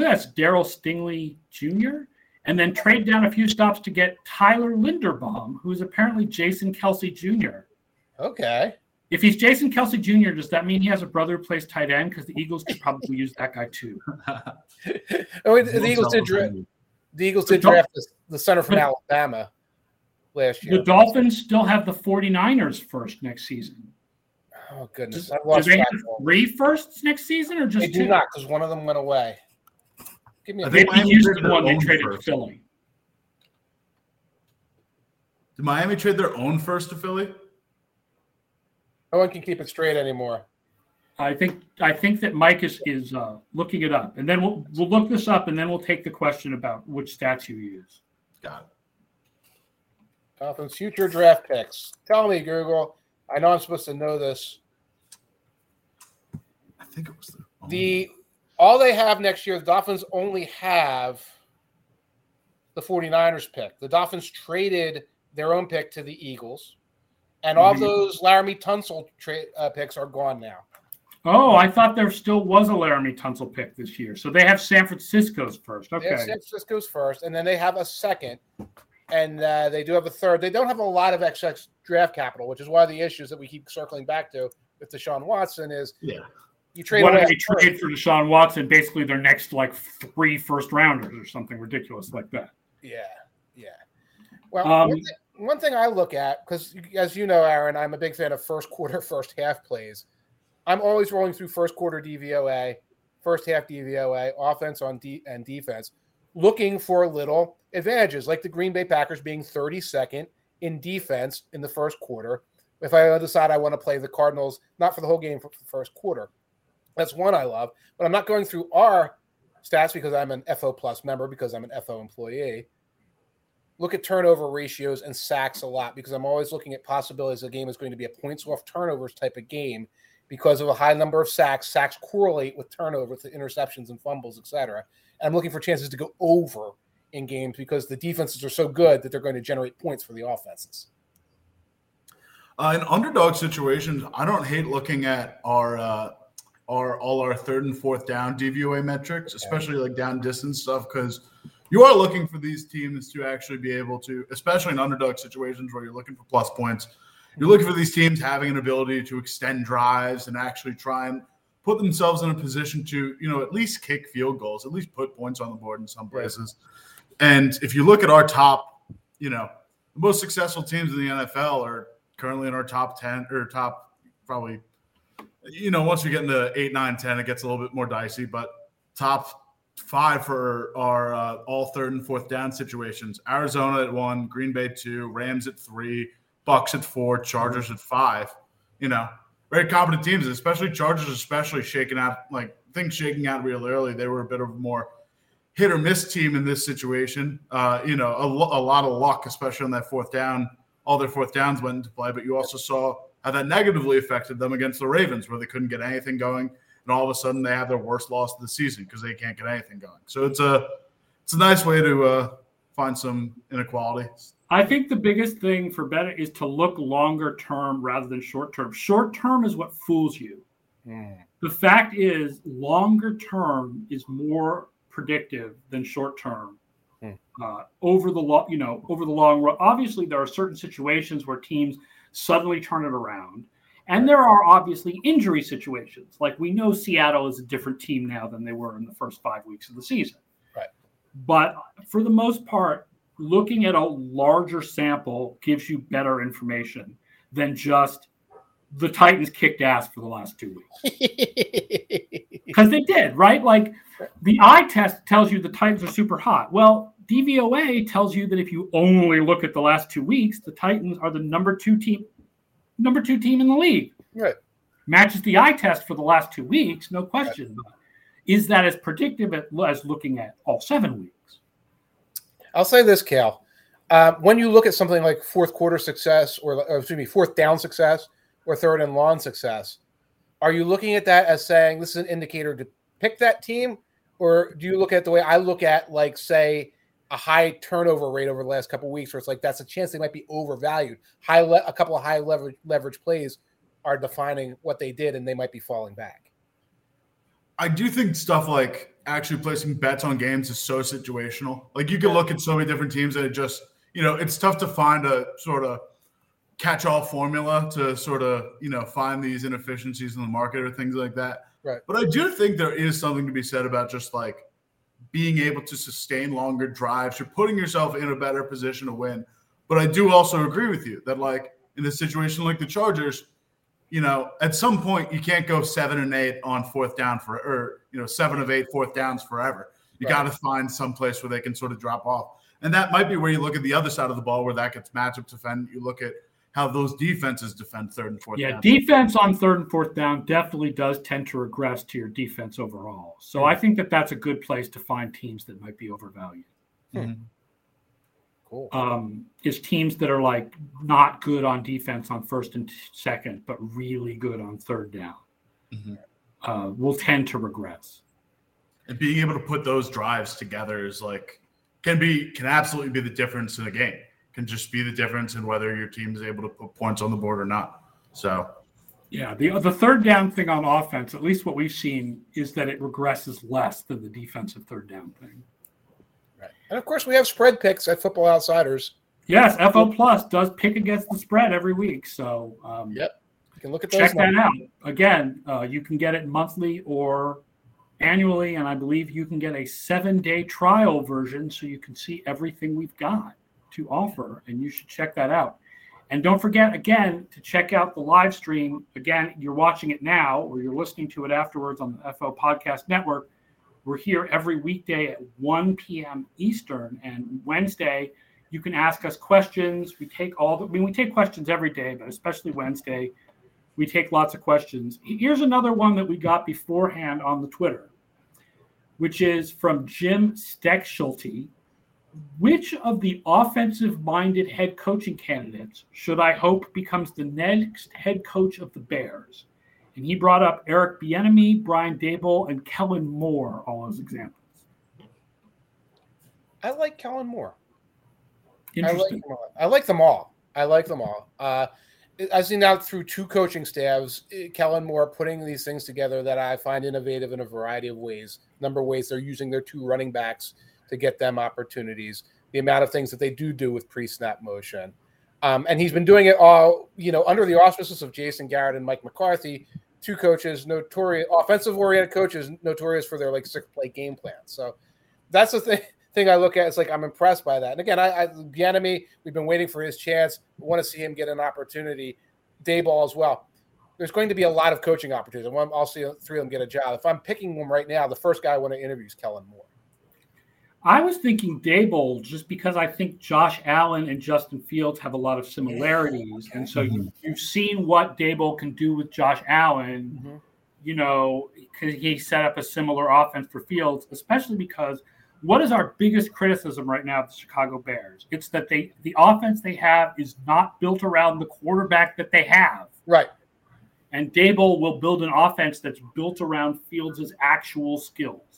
that's Darryl Stingley Jr. And then trade down a few stops to get Tyler Linderbaum, who's apparently Jason Kelce Jr. Okay. If he's Jason Kelce Jr., does that mean he has a brother who plays tight end? Because the Eagles could probably use that guy too. oh, the, the Eagles did draft. The Eagles did draft the, the center from Alabama last year. The Dolphins still have the 49ers first next season. Oh goodness! Do they have three firsts next season, or just they do two? not because one of them went away. Give me a they used the one they traded first. to Philly. Did Miami trade their own first to Philly? No one can keep it straight anymore. I think I think that Mike is is uh, looking it up, and then we'll we'll look this up, and then we'll take the question about which stats you use. Got it. Dolphins future draft picks. Tell me, Google. I know I'm supposed to know this. I think it was the, the all they have next year, the Dolphins only have the 49ers pick. The Dolphins traded their own pick to the Eagles, and all mm-hmm. those Laremy Tunsil tra- uh, picks are gone now. Oh, I thought there still was a Laremy Tunsil pick this year. So they have San Francisco's first. Okay. San Francisco's first, and then they have a second, and uh, they do have a third. They don't have a lot of XX draft capital, which is one of the issues that we keep circling back to with Deshaun Watson is yeah you trade what they trade for Deshaun Watson? Basically, their next like three first rounders or something ridiculous like that. Yeah, yeah. Well, um, one, thing, one, thing, I look at because, as you know, Aaron, I'm a big fan of first quarter, first half plays. I'm always rolling through first quarter DVOA, first half DVOA, offense on D and defense, looking for little advantages, like the Green Bay Packers being 32nd in defense in the first quarter. If I decide I want to play the Cardinals, not for the whole game, for the first quarter. That's one I love, but I'm not going through our stats because I'm an FO plus member because I'm an FO employee. Look at turnover ratios and sacks a lot because I'm always looking at possibilities The game is going to be a points off turnovers type of game because of a high number of sacks. Sacks correlate with turnovers, with interceptions and fumbles, etc. And I'm looking for chances to go over in games because the defenses are so good that they're going to generate points for the offenses. Uh, in underdog situations, I don't hate looking at our uh, our all our third and fourth down DVOA metrics, especially like down distance stuff, because you are looking for these teams to actually be able to, especially in underdog situations where you're looking for plus points. You're looking for these teams having an ability to extend drives and actually try and put themselves in a position to, you know, at least kick field goals, at least put points on the board in some places. And if you look at our top, you know, the most successful teams in the NFL are currently in our top 10 or top probably you know, once we get into eight, nine, 10, it gets a little bit more dicey, but top five for our uh, all third and fourth down situations Arizona at one, Green Bay two, Rams at three, Bucks at four, Chargers at five. You know, very competent teams, especially Chargers, especially shaking out like things shaking out real early. They were a bit of a more hit or miss team in this situation. Uh, you know, a, a lot of luck, especially on that fourth down. All their fourth downs went into play, but you also saw how that negatively affected them against the Ravens, where they couldn't get anything going, and all of a sudden they have their worst loss of the season because they can't get anything going. So it's a it's a nice way to uh, find some inequality. I think the biggest thing for better is to look longer term rather than short term. Short term is what fools you. Mm. The fact is, longer term is more predictive than short term. Mm. Uh, over the long, you know, over the long run. Obviously, there are certain situations where teams suddenly turn it around. And there are obviously injury situations. Like we know Seattle is a different team now than they were in the first five weeks of the season. Right. But for the most part, looking at a larger sample gives you better information than just the Titans kicked ass for the last two weeks. Because they did, right? Like the eye test tells you the Titans are super hot. Well, DVOA tells you that if you only look at the last two weeks, the Titans are the number two team, number two team in the league. Right. Matches the eye test for the last two weeks, no question. Right. Is that as predictive as looking at all seven weeks? I'll say this, Cal. Uh, when you look at something like fourth quarter success, or, or excuse me, fourth down success, or third and long success, are you looking at that as saying this is an indicator to pick that team, or do you look at the way I look at, like, say, a high turnover rate over the last couple weeks, where it's like that's a chance they might be overvalued. High, le- a couple of high leverage leverage plays are defining what they did, and they might be falling back. I do think stuff like actually placing bets on games is so situational. Like you can look at so many different teams, and it just you know it's tough to find a sort of catch-all formula to sort of you know find these inefficiencies in the market or things like that. Right. But I do think there is something to be said about just like being able to sustain longer drives. You're putting yourself in a better position to win. But I do also agree with you that like in a situation like the Chargers, you know, at some point you can't go seven and eight on fourth down for or you know seven of eight fourth downs forever. You right. got to find some place where they can sort of drop off, and that might be where you look at the other side of the ball where that gets matchup defend. You look at how those defenses defend third and fourth yeah, down. defense on third and fourth down definitely does tend to regress to your defense overall. So yeah. I think that that's a good place to find teams that might be overvalued. Mm-hmm. Cool. Um, is teams that are like not good on defense on first and second, but really good on third down. Mm-hmm. Uh, will tend to regress. And being able to put those drives together is like can be can absolutely be the difference in a game can just be the difference in whether your team is able to put points on the board or not. So, yeah, the the third down thing on offense, at least what we've seen, is that it regresses less than the defensive third down thing. Right, and of course we have spread picks at Football Outsiders. Yes, FO Plus does pick against the spread every week, so um, yep, you can look at check numbers. that out. Again, uh, you can get it monthly or annually, and I believe you can get a seven day trial version so you can see everything we've got to offer, and you should check that out. And don't forget, again, to check out the live stream. Again, you're watching it now or you're listening to it afterwards on the FO Podcast Network. We're here every weekday at 1 p.m. Eastern. And Wednesday, you can ask us questions. We take all the, I mean, we take questions every day, but especially Wednesday, we take lots of questions. Here's another one that we got beforehand on the Twitter, which is from Jim Steckschulte which of the offensive minded head coaching candidates should I hope becomes the next head coach of the Bears? And he brought up Eric Bieniemy, Brian Daboll, and Kellen Moore, all as examples. I like Kellen Moore. Interesting. I like, I like them all. I like them all. Uh, I've seen out through two coaching staffs, eh, Kellen Moore putting these things together that I find innovative in a variety of ways. Number of ways they're using their two running backs to get them opportunities, the amount of things that they do do with pre snap motion. Um, and he's been doing it all, you know, under the auspices of Jason Garrett and Mike McCarthy, two coaches, notorious offensive oriented coaches, notorious for their like six play game plan. So that's the thing thing I look at. It's like I'm impressed by that. And again, I, I Bieniemy, we've been waiting for his chance. We want to see him get an opportunity. Daboll as well. There's going to be a lot of coaching opportunities. I'll see three of them get a job. If I'm picking them right now, the first guy I want to interview is Kellen Moore. I was thinking Daboll just because I think Josh Allen and Justin Fields have a lot of similarities, okay. and so mm-hmm. you, you've seen what Daboll can do with Josh Allen. Mm-hmm. You know, because he set up a similar offense for Fields, especially because what is our biggest criticism right now of the Chicago Bears? It's that they the offense they have is not built around the quarterback that they have. Right. And Daboll will build an offense that's built around Fields' actual skills.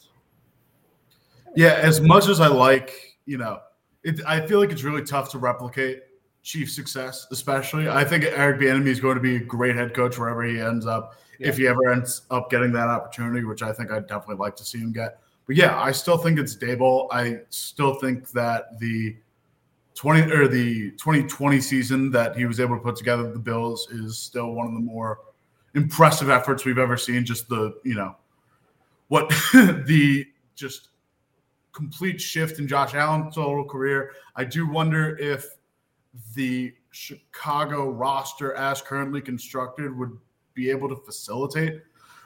Yeah, as much as I like, you know, it, I feel like it's really tough to replicate Chief success, especially. I think Eric Bieniemy is going to be a great head coach wherever he ends up, yeah. if he ever ends up getting that opportunity, which I think I'd definitely like to see him get. But yeah, I still think it's Daboll. I still think that the 20 or the 2020 season that he was able to put together the Bills is still one of the more impressive efforts we've ever seen. Just the, you know, what the just complete shift in Josh Allen's total career. I do wonder if the Chicago roster, as currently constructed, would be able to facilitate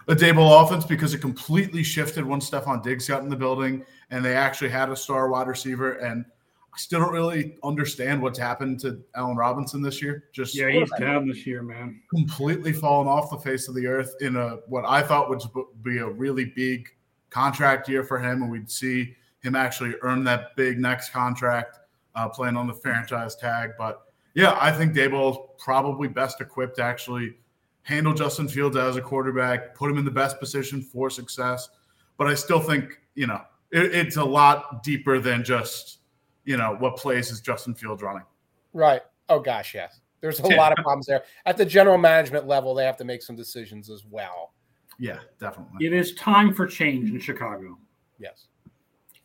a Daboll offense because it completely shifted once Stefon Diggs got in the building and they actually had a star wide receiver. And I still don't really understand what's happened to Allen Robinson this year. Just yeah, he's down this year, man. Completely fallen off the face of the earth in a what I thought would be a really big contract year for him, and we'd see him actually earn that big next contract, uh, playing on the franchise tag. But yeah, I think Daboll is probably best equipped to actually handle Justin Fields as a quarterback, put him in the best position for success. But I still think, you know, it, it's a lot deeper than just, you know, what plays is Justin Fields running. Right. Oh, gosh, yes. There's a lot of problems there. At the general management level, they have to make some decisions as well. Yeah, definitely. It is time for change in Chicago. Yes.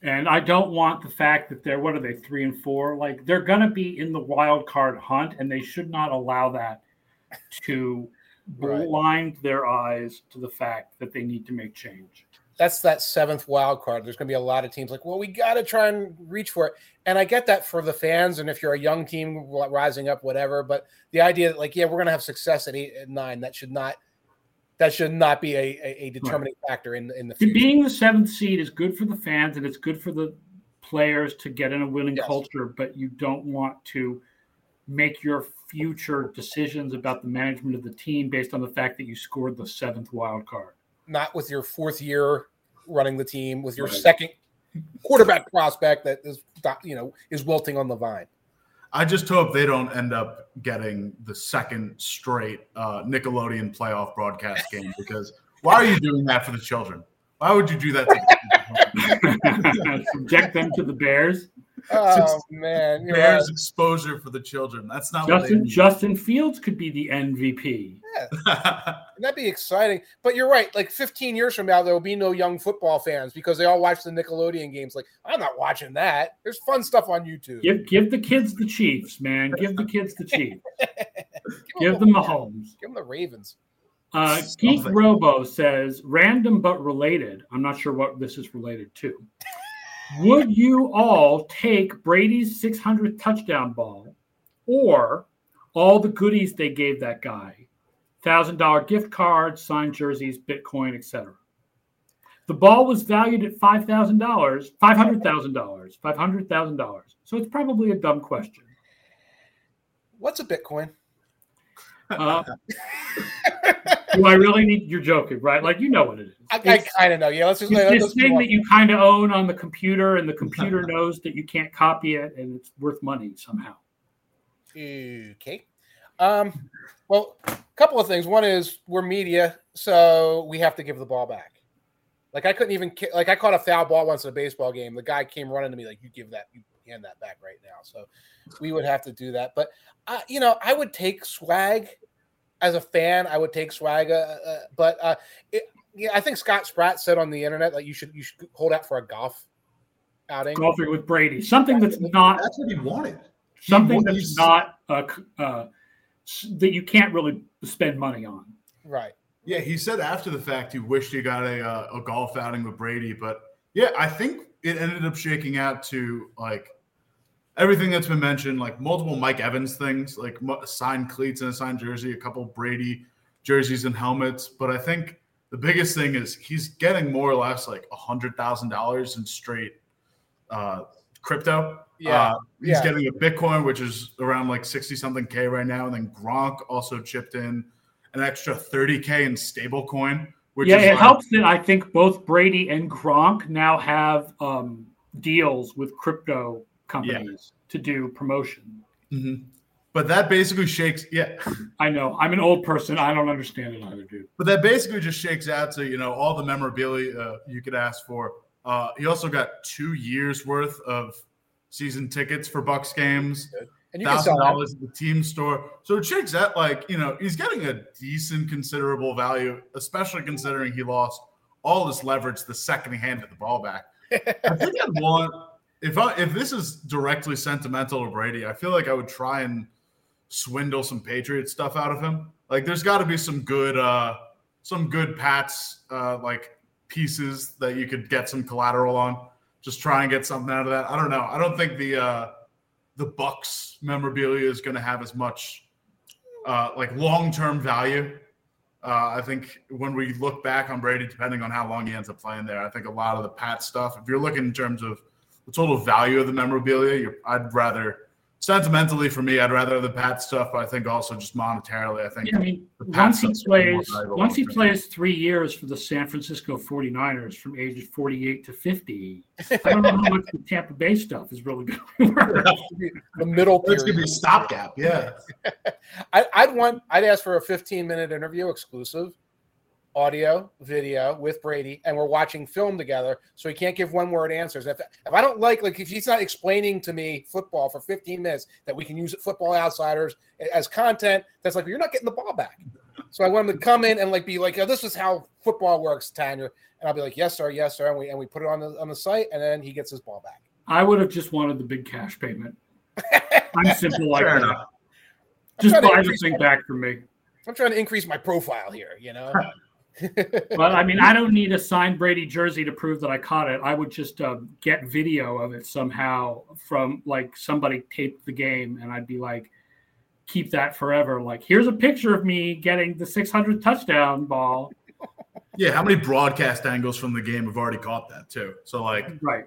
And I don't want the fact that they're what are they three and four? Like they're going to be in the wild card hunt, and they should not allow that to right. blind their eyes to the fact that they need to make change. That's that seventh wild card. There's going to be a lot of teams like, well, we got to try and reach for it. And I get that for the fans, and if you're a young team rising up, whatever. But the idea that like, yeah, we're going to have success at eight and nine, that should not that should not be a, a, a determining right. factor in in the future. Being the seventh seed is good for the fans and it's good for the players to get in a winning yes. culture, but you don't want to make your future decisions about the management of the team based on the fact that you scored the seventh wild card. Not with your fourth year running the team, with your right. second quarterback prospect that is you know is wilting on the vine. I just hope they don't end up getting the second straight uh, Nickelodeon playoff broadcast game because why are you doing that for the children? Why would you do that? To Subject them to the Bears. Oh man, Bears right. exposure for the children. That's not Justin. Justin Fields could be the MVP. Yeah. that'd be exciting. But you're right. Like 15 years from now, there will be no young football fans because they all watch the Nickelodeon games. Like, I'm not watching that. There's fun stuff on YouTube. Give give the kids the Chiefs, man. Give the kids the Chiefs. give, them, the Mahomes. Give them the Ravens. Uh, Geek Robo says, random but related. I'm not sure what this is related to. Would you all take Brady's 600th touchdown ball or all the goodies they gave that guy? thousand dollar gift cards, signed jerseys, Bitcoin, etc. The ball was valued at five thousand dollars, five hundred thousand dollars, five hundred thousand dollars. So it's probably a dumb question. What's a Bitcoin? Uh, do I really need? You're joking, right? Like you know what it is. I, I kind of know. Yeah, let's just. It's this thing that you kind of own on the computer, and the computer knows that you can't copy it, and it's worth money somehow. Okay. Um, well, a couple of things. One is we're media, so we have to give the ball back. Like I couldn't even like I caught a foul ball once in a baseball game. The guy came running to me like, "You give that, you hand that back right now." So we would have to do that. But uh, you know, I would take swag as a fan. I would take swag, uh, uh, but uh, it, yeah, I think Scott Spratt said on the internet that you should you should hold out for a golf outing, golfing with Brady, something that's not that's what he wanted. Something he that's not uh, uh, that you can't really spend money on. Right. Yeah, he said after the fact he wished he got a uh, a golf outing with Brady, but yeah, I think it ended up shaking out to like everything that's been mentioned, like multiple Mike Evans things, like signed cleats and a signed jersey, a couple Brady jerseys and helmets. But I think the biggest thing is he's getting more or less like a hundred thousand dollars in straight uh, crypto. Yeah, uh, he's yeah. getting a Bitcoin, which is around like sixty something k right now, and then Gronk also chipped in an extra thirty k in stablecoin. Which yeah, it like, helps that I think both Brady and Gronk now have um, deals with crypto companies yeah. to do promotion. Mm-hmm. But that basically shakes. Yeah, I know. I'm an old person. I don't understand it either, dude. But that basically just shakes out to you know all the memorabilia uh, you could ask for. Uh, he also got two years worth of season tickets for Bucks games. And thousand dollars at the team store. So it shakes out like you know he's getting a decent, considerable value, especially considering he lost all his leverage the second he handed the ball back. I think I'd want if I if this is directly sentimental to Brady, I feel like I would try and swindle some Patriot stuff out of him. Like there's got to be some good uh some good Pats uh like pieces that you could get some collateral on. Just try and get something out of that. I don't know. I don't think the uh the Bucks memorabilia is going to have as much uh like long-term value uh, I think when we look back on Brady, depending on how long he ends up playing there, I think a lot of the Pat stuff, if you're looking in terms of the total value of the memorabilia, I'd rather sentimentally for me, I'd rather the Pat stuff, but I think also just monetarily, I think. Yeah, I mean, once he plays, once he plays three years for the San Francisco 49ers from ages 48 to 50, I don't know how much the Tampa Bay stuff is really going to work. the middle It's going to be a stopgap. Yeah. I'd want, I'd ask for a 15 minute interview exclusive audio, video with Brady, and we're watching film together. So he can't give one word answers. If, if I don't like, like, if he's not explaining to me football for 15 minutes that we can use Football Outsiders as content, that's like, you're not getting the ball back. So I want him to come in and like be like, oh, this is how football works, Tanya. And I'll be like, yes, sir, yes, sir. And we, and we put it on the, on the site, and then he gets his ball back. I would have just wanted the big cash payment. I'm simple like Fair that. Enough. Just buy the thing back for me. I'm trying to increase my profile here, you know. but I mean, I don't need a signed Brady jersey to prove that I caught it. I would just uh, get video of it somehow from like somebody taped the game, and I'd be like, keep that forever. Like, here's a picture of me getting the 600 touchdown ball. Yeah, how many broadcast angles from the game have already caught that too? So like, right,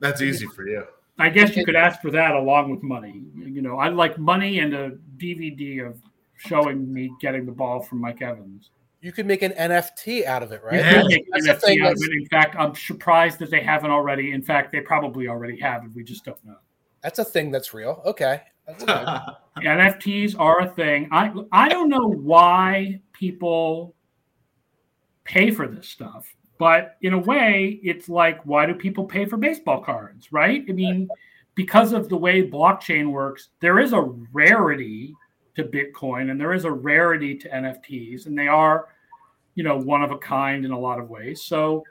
that's easy for you. I guess you could ask for that along with money. You know, I'd like money and a DVD of showing me getting the ball from Mike Evans you could make an NFT out of it, right? Yeah, that's that's thing that's... In fact, I'm surprised that they haven't already. In fact, they probably already have, and we just don't know. That's a thing that's real. Okay. NFTs are a thing. I I don't know why people pay for this stuff, but in a way, it's like why do people pay for baseball cards, right? I mean, because of the way blockchain works, there is a rarity to Bitcoin, and there is a rarity to NFTs, and they are, you know, one of a kind in a lot of ways. So,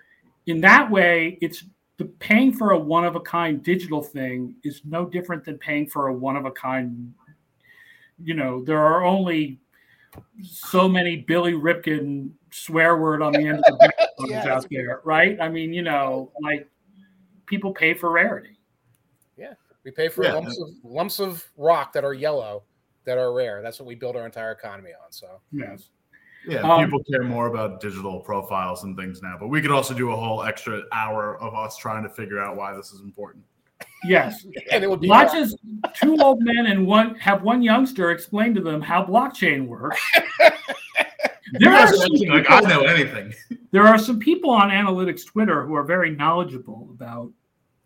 in that way, it's the paying for a one of a kind digital thing is no different than paying for a one of a kind. You know, there are only so many Billy Ripken swear word on the end of the yes. out there, right? I mean, you know, like people pay for rarity. Yeah, we pay for yeah. lumps of lumps of rock that are yellow that are rare. That's what we build our entire economy on. So yes. Yeah, um, people care more about digital profiles and things now, but we could also do a whole extra hour of us trying to figure out why this is important. Yes, and it would be watch as two old men and one have one youngster explain to them how blockchain works. there are some people, like I know anything. There are some people on analytics Twitter who are very knowledgeable about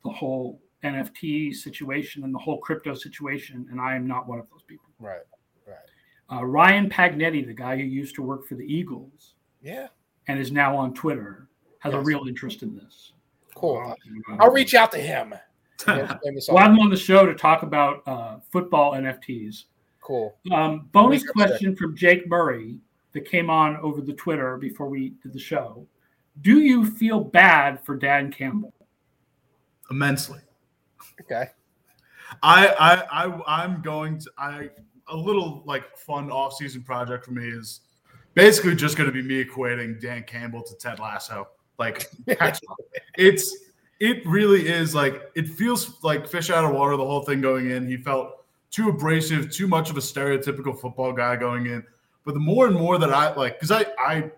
the whole NFT situation and the whole crypto situation, and I am not one of those people. Right, right. Uh, Ryan Paganetti, the guy who used to work for the Eagles, yeah, and is now on Twitter, has yes. a real interest in this. Cool. Uh, I'll reach out to him. we'll have him on the show to talk about uh, football NFTs. Cool. Um, bonus question from Jake Murray that came on over the Twitter before we did the show. Do you feel bad for Dan Campbell? Immensely. Okay. I I I I'm going to I a little like fun off season project for me is basically just going to be me equating Dan Campbell to Ted Lasso. Like it's it really is like it feels like fish out of water the whole thing going in. He felt too abrasive, too much of a stereotypical football guy going in. But the more and more that I like, because I I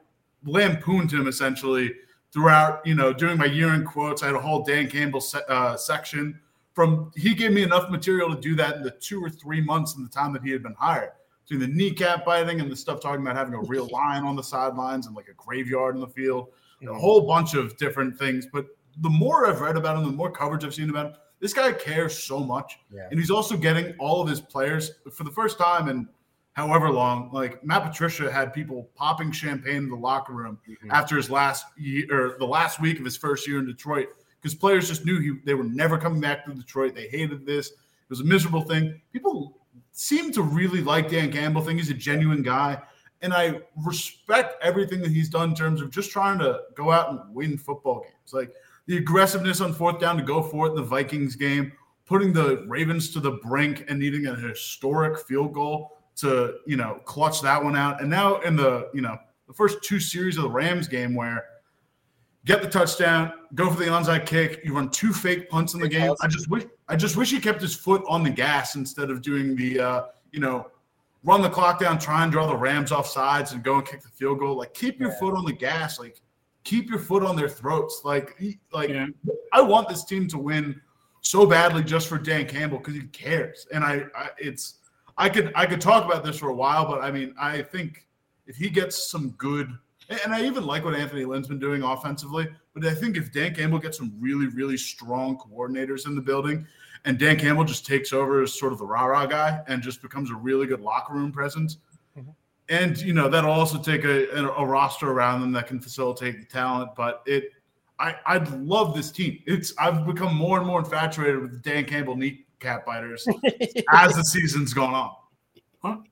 lampooned him essentially throughout, you know, during my year in quotes. I had a whole Dan Campbell se- uh, section from he gave me enough material to do that in the two or three months in the time that he had been hired. Doing the kneecap biting and the stuff talking about having a real line on the sidelines and like a graveyard in the field, a whole bunch of different things. But the more I've read about him, the more coverage I've seen about him, this guy cares so much. Yeah. And he's also getting all of his players for the first time in however long. Like Matt Patricia had people popping champagne in the locker room mm-hmm. after his last year or the last week of his first year in Detroit because players just knew he, they were never coming back to Detroit. They hated this. It was a miserable thing. People seem to really like Dan Campbell. Think he's a genuine guy, and I respect everything that he's done in terms of just trying to go out and win football games. Like the aggressiveness on fourth down to go for it in the Vikings game, putting the Ravens to the brink and needing a historic field goal to, you know, clutch that one out. And now in the, you know, the first two series of the Rams game where get the touchdown, go for the onside kick, you run two fake punts in the game. I just wish I just wish he kept his foot on the gas instead of doing the uh, you know, run the clock down, try and draw the Rams off sides and go and kick the field goal. Like keep your yeah. foot on the gas. Like keep your foot on their throats. Like, like yeah. I want this team to win so badly just for Dan Campbell because he cares. And I, I, it's, I could, I could talk about this for a while, but I mean, I think if he gets some good, and I even like what Anthony Lynn's been doing offensively, but I think if Dan Campbell gets some really, really strong coordinators in the building, and Dan Campbell just takes over as sort of the rah rah guy and just becomes a really good locker room presence, mm-hmm. and you know that'll also take a, a, roster around them that can facilitate the talent. But it, I, I love this team. It's I've become more and more infatuated with the Dan Campbell kneecap biters as the season's gone on.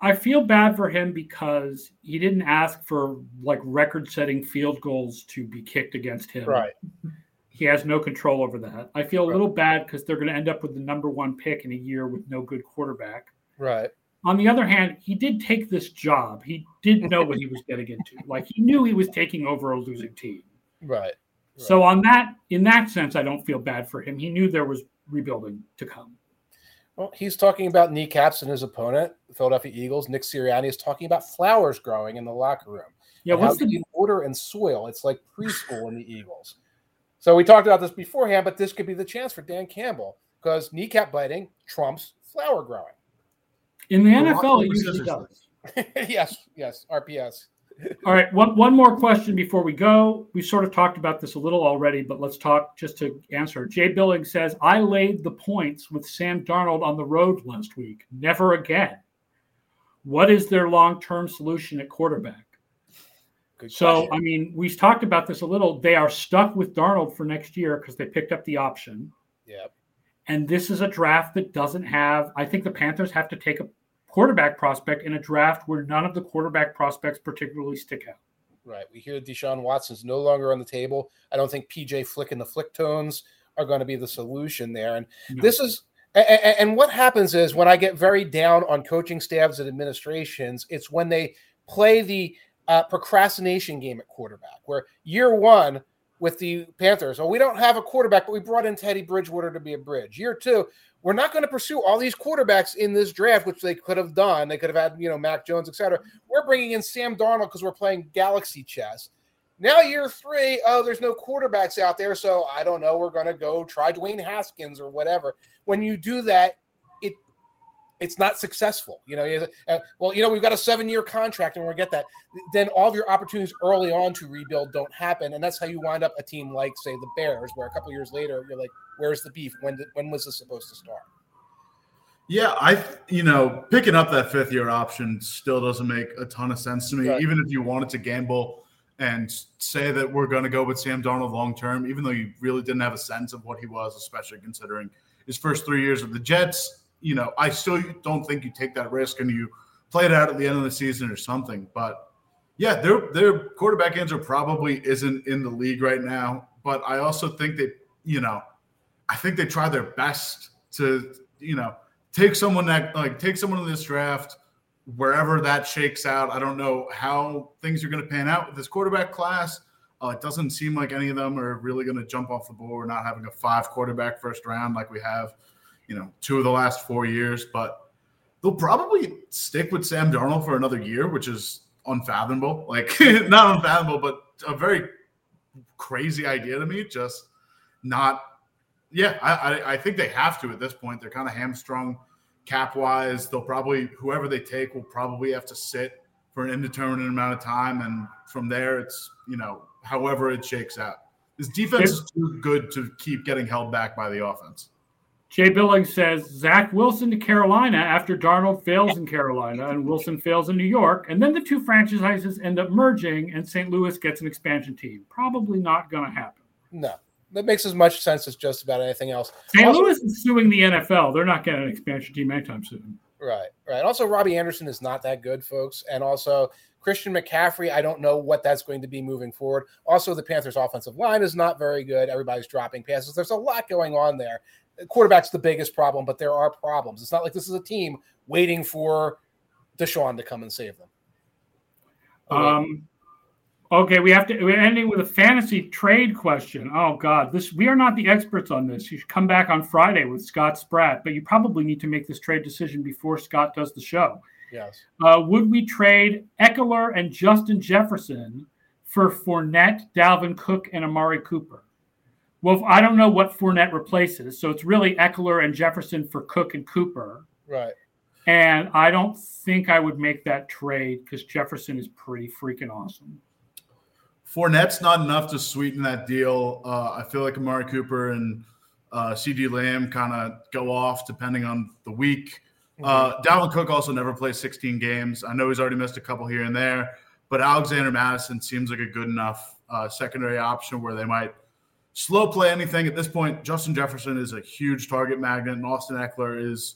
I feel bad for him because he didn't ask for like record-setting field goals to be kicked against him. Right. He has no control over that. I feel a little bad because they're going to end up with the number one pick in a year with no good quarterback. Right. On the other hand, he did take this job. He did know what he was getting into. Like he knew he was taking over a losing team. Right. right. So on that, in that sense, I don't feel bad for him. He knew there was rebuilding to come. Well, he's talking about kneecaps in his opponent, Philadelphia Eagles. Nick Sirianni is talking about flowers growing in the locker room. Yeah, what's the order and soil? It's like preschool in the Eagles. So we talked about this beforehand, but this could be the chance for Dan Campbell because kneecap biting trumps flower growing. In the NFL, it usually does. yes, yes, RPS. All right, one, one more question before we go. We sort of talked about this a little already, but let's talk just to answer. Jay Billing says, I laid the points with Sam Darnold on the road last week. Never again. What is their long term solution at quarterback? Good so, question. I mean, we've talked about this a little. They are stuck with Darnold for next year because they picked up the option. Yep. And this is a draft that doesn't have, I think the Panthers have to take a quarterback prospect in a draft where none of the quarterback prospects particularly stick out. Right. We hear Deshaun Watson's no longer on the table. I don't think PJ Fleck and the Flecktones are going to be the solution there. And no. this is, and, what happens is when I get very down on coaching staffs and administrations, it's when they play the uh, procrastination game at quarterback, where year one, with the Panthers. Oh, we don't have a quarterback, but we brought in Teddy Bridgewater to be a bridge. Year two, we're not going to pursue all these quarterbacks in this draft, which they could have done. They could have had, you know, Mac Jones, etc. We're bringing in Sam Darnold because we're playing galaxy chess. Now, year three, oh, there's no quarterbacks out there. So I don't know. We're going to go try Dwayne Haskins or whatever. When you do that, it it's not successful. You know, uh, well, you know, we've got a seven-year contract, and we get that. Then all of your opportunities early on to rebuild don't happen, and that's how you wind up a team like, say, the Bears, where a couple years later you're like, "Where's the beef? When did, when was this supposed to start?" Yeah, I you know picking up that fifth year option still doesn't make a ton of sense to me. Right. Even if you wanted to gamble and say that we're going to go with Sam Darnold long term, even though you really didn't have a sense of what he was, especially considering his first three years with the Jets you know, I still don't think you take that risk and you play it out at the end of the season or something. But yeah, their their quarterback answer probably isn't in the league right now. But I also think that you know, I think they try their best to you know take someone that like take someone in this draft wherever that shakes out. I don't know how things are going to pan out with this quarterback class. Uh, it doesn't seem like any of them are really going to jump off the board, not having a five quarterback first round like we have you know, two of the last four years, but they'll probably stick with Sam Darnold for another year, which is unfathomable. Like not unfathomable, but a very crazy idea to me. Just not. Yeah, I, I, I think they have to at this point. They're kind of hamstrung cap wise. They'll probably whoever they take will probably have to sit for an indeterminate amount of time, and from there, it's you know however it shakes out. This defense is too good to keep getting held back by the offense. Jay Billings says Zach Wilson to Carolina after Darnold fails in Carolina and Wilson fails in New York, and then the two franchises end up merging and St. Louis gets an expansion team. Probably not going to happen. No, that makes as much sense as just about anything else. St. Also, Louis is suing the NFL. They're not getting an expansion team anytime soon. Right, right. Also, Robbie Anderson is not that good, folks. And also, Christian McCaffrey, I don't know what that's going to be moving forward. Also, the Panthers' offensive line is not very good. Everybody's dropping passes. There's a lot going on there. Quarterback's the biggest problem, but there are problems. It's not like this is a team waiting for Deshaun to come and save them. Um, okay, we have to. We're ending with a fantasy trade question. Oh God, this we are not the experts on this. You should come back on Friday with Scott Spratt, but you probably need to make this trade decision before Scott does the show. Yes. Uh, would we trade Ekeler and Justin Jefferson for Fournette, Dalvin Cook, and Amari Cooper? Well, I don't know what Fournette replaces, so it's really Ekeler and Jefferson for Cook and Cooper. Right. And I don't think I would make that trade because Jefferson is pretty freaking awesome. Fournette's not enough to sweeten that deal. Uh, I feel like Amari Cooper and uh, CeeDee Lamb kind of go off depending on the week. Uh, Dalvin Cook also never plays 16 games. I know he's already missed a couple here and there, but Alexander Mattison seems like a good enough uh, secondary option where they might slow play anything. At this point, Justin Jefferson is a huge target magnet, and Austin Ekeler is,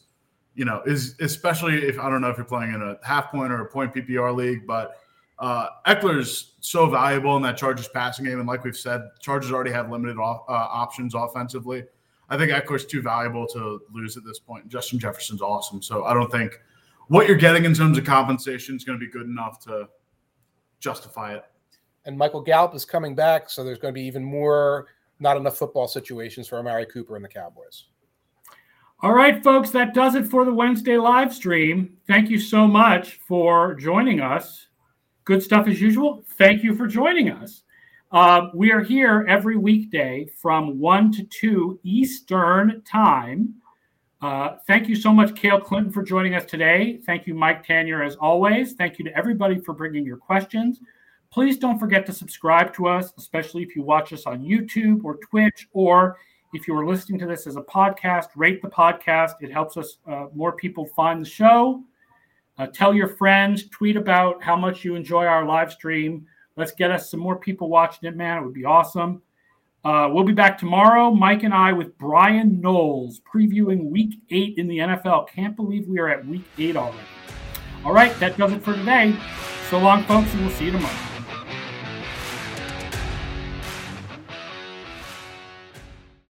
you know, is especially if I don't know if you're playing in a half point or a point PPR league, but uh, Ekeler's so valuable in that Chargers passing game, and like we've said, Chargers already have limited uh, options offensively. I think Ekeler's too valuable to lose at this point. Justin Jefferson's awesome. So I don't think what you're getting in terms of compensation is going to be good enough to justify it. And Michael Gallup is coming back, so there's going to be even more not enough football situations for Amari Cooper and the Cowboys. All right, folks, that does it for the Wednesday live stream. Thank you so much for joining us. Good stuff as usual. Thank you for joining us. Uh, we are here every weekday from 1 to 2 Eastern Time. Uh, thank you so much, Cale Clinton, for joining us today. Thank you, Mike Tanier, as always. Thank you to everybody for bringing your questions. Please don't forget to subscribe to us, especially if you watch us on YouTube or Twitch, or if you are listening to this as a podcast, rate the podcast. It helps us, uh, more people find the show. Uh, tell your friends, tweet about how much you enjoy our live stream. Let's get us some more people watching it, man. It would be awesome. Uh, we'll be back tomorrow, Mike and I, with Bryan Knowles previewing week eight in the NFL. Can't believe we are at week eight already. All right, that does it for today. So long, folks, and we'll see you tomorrow.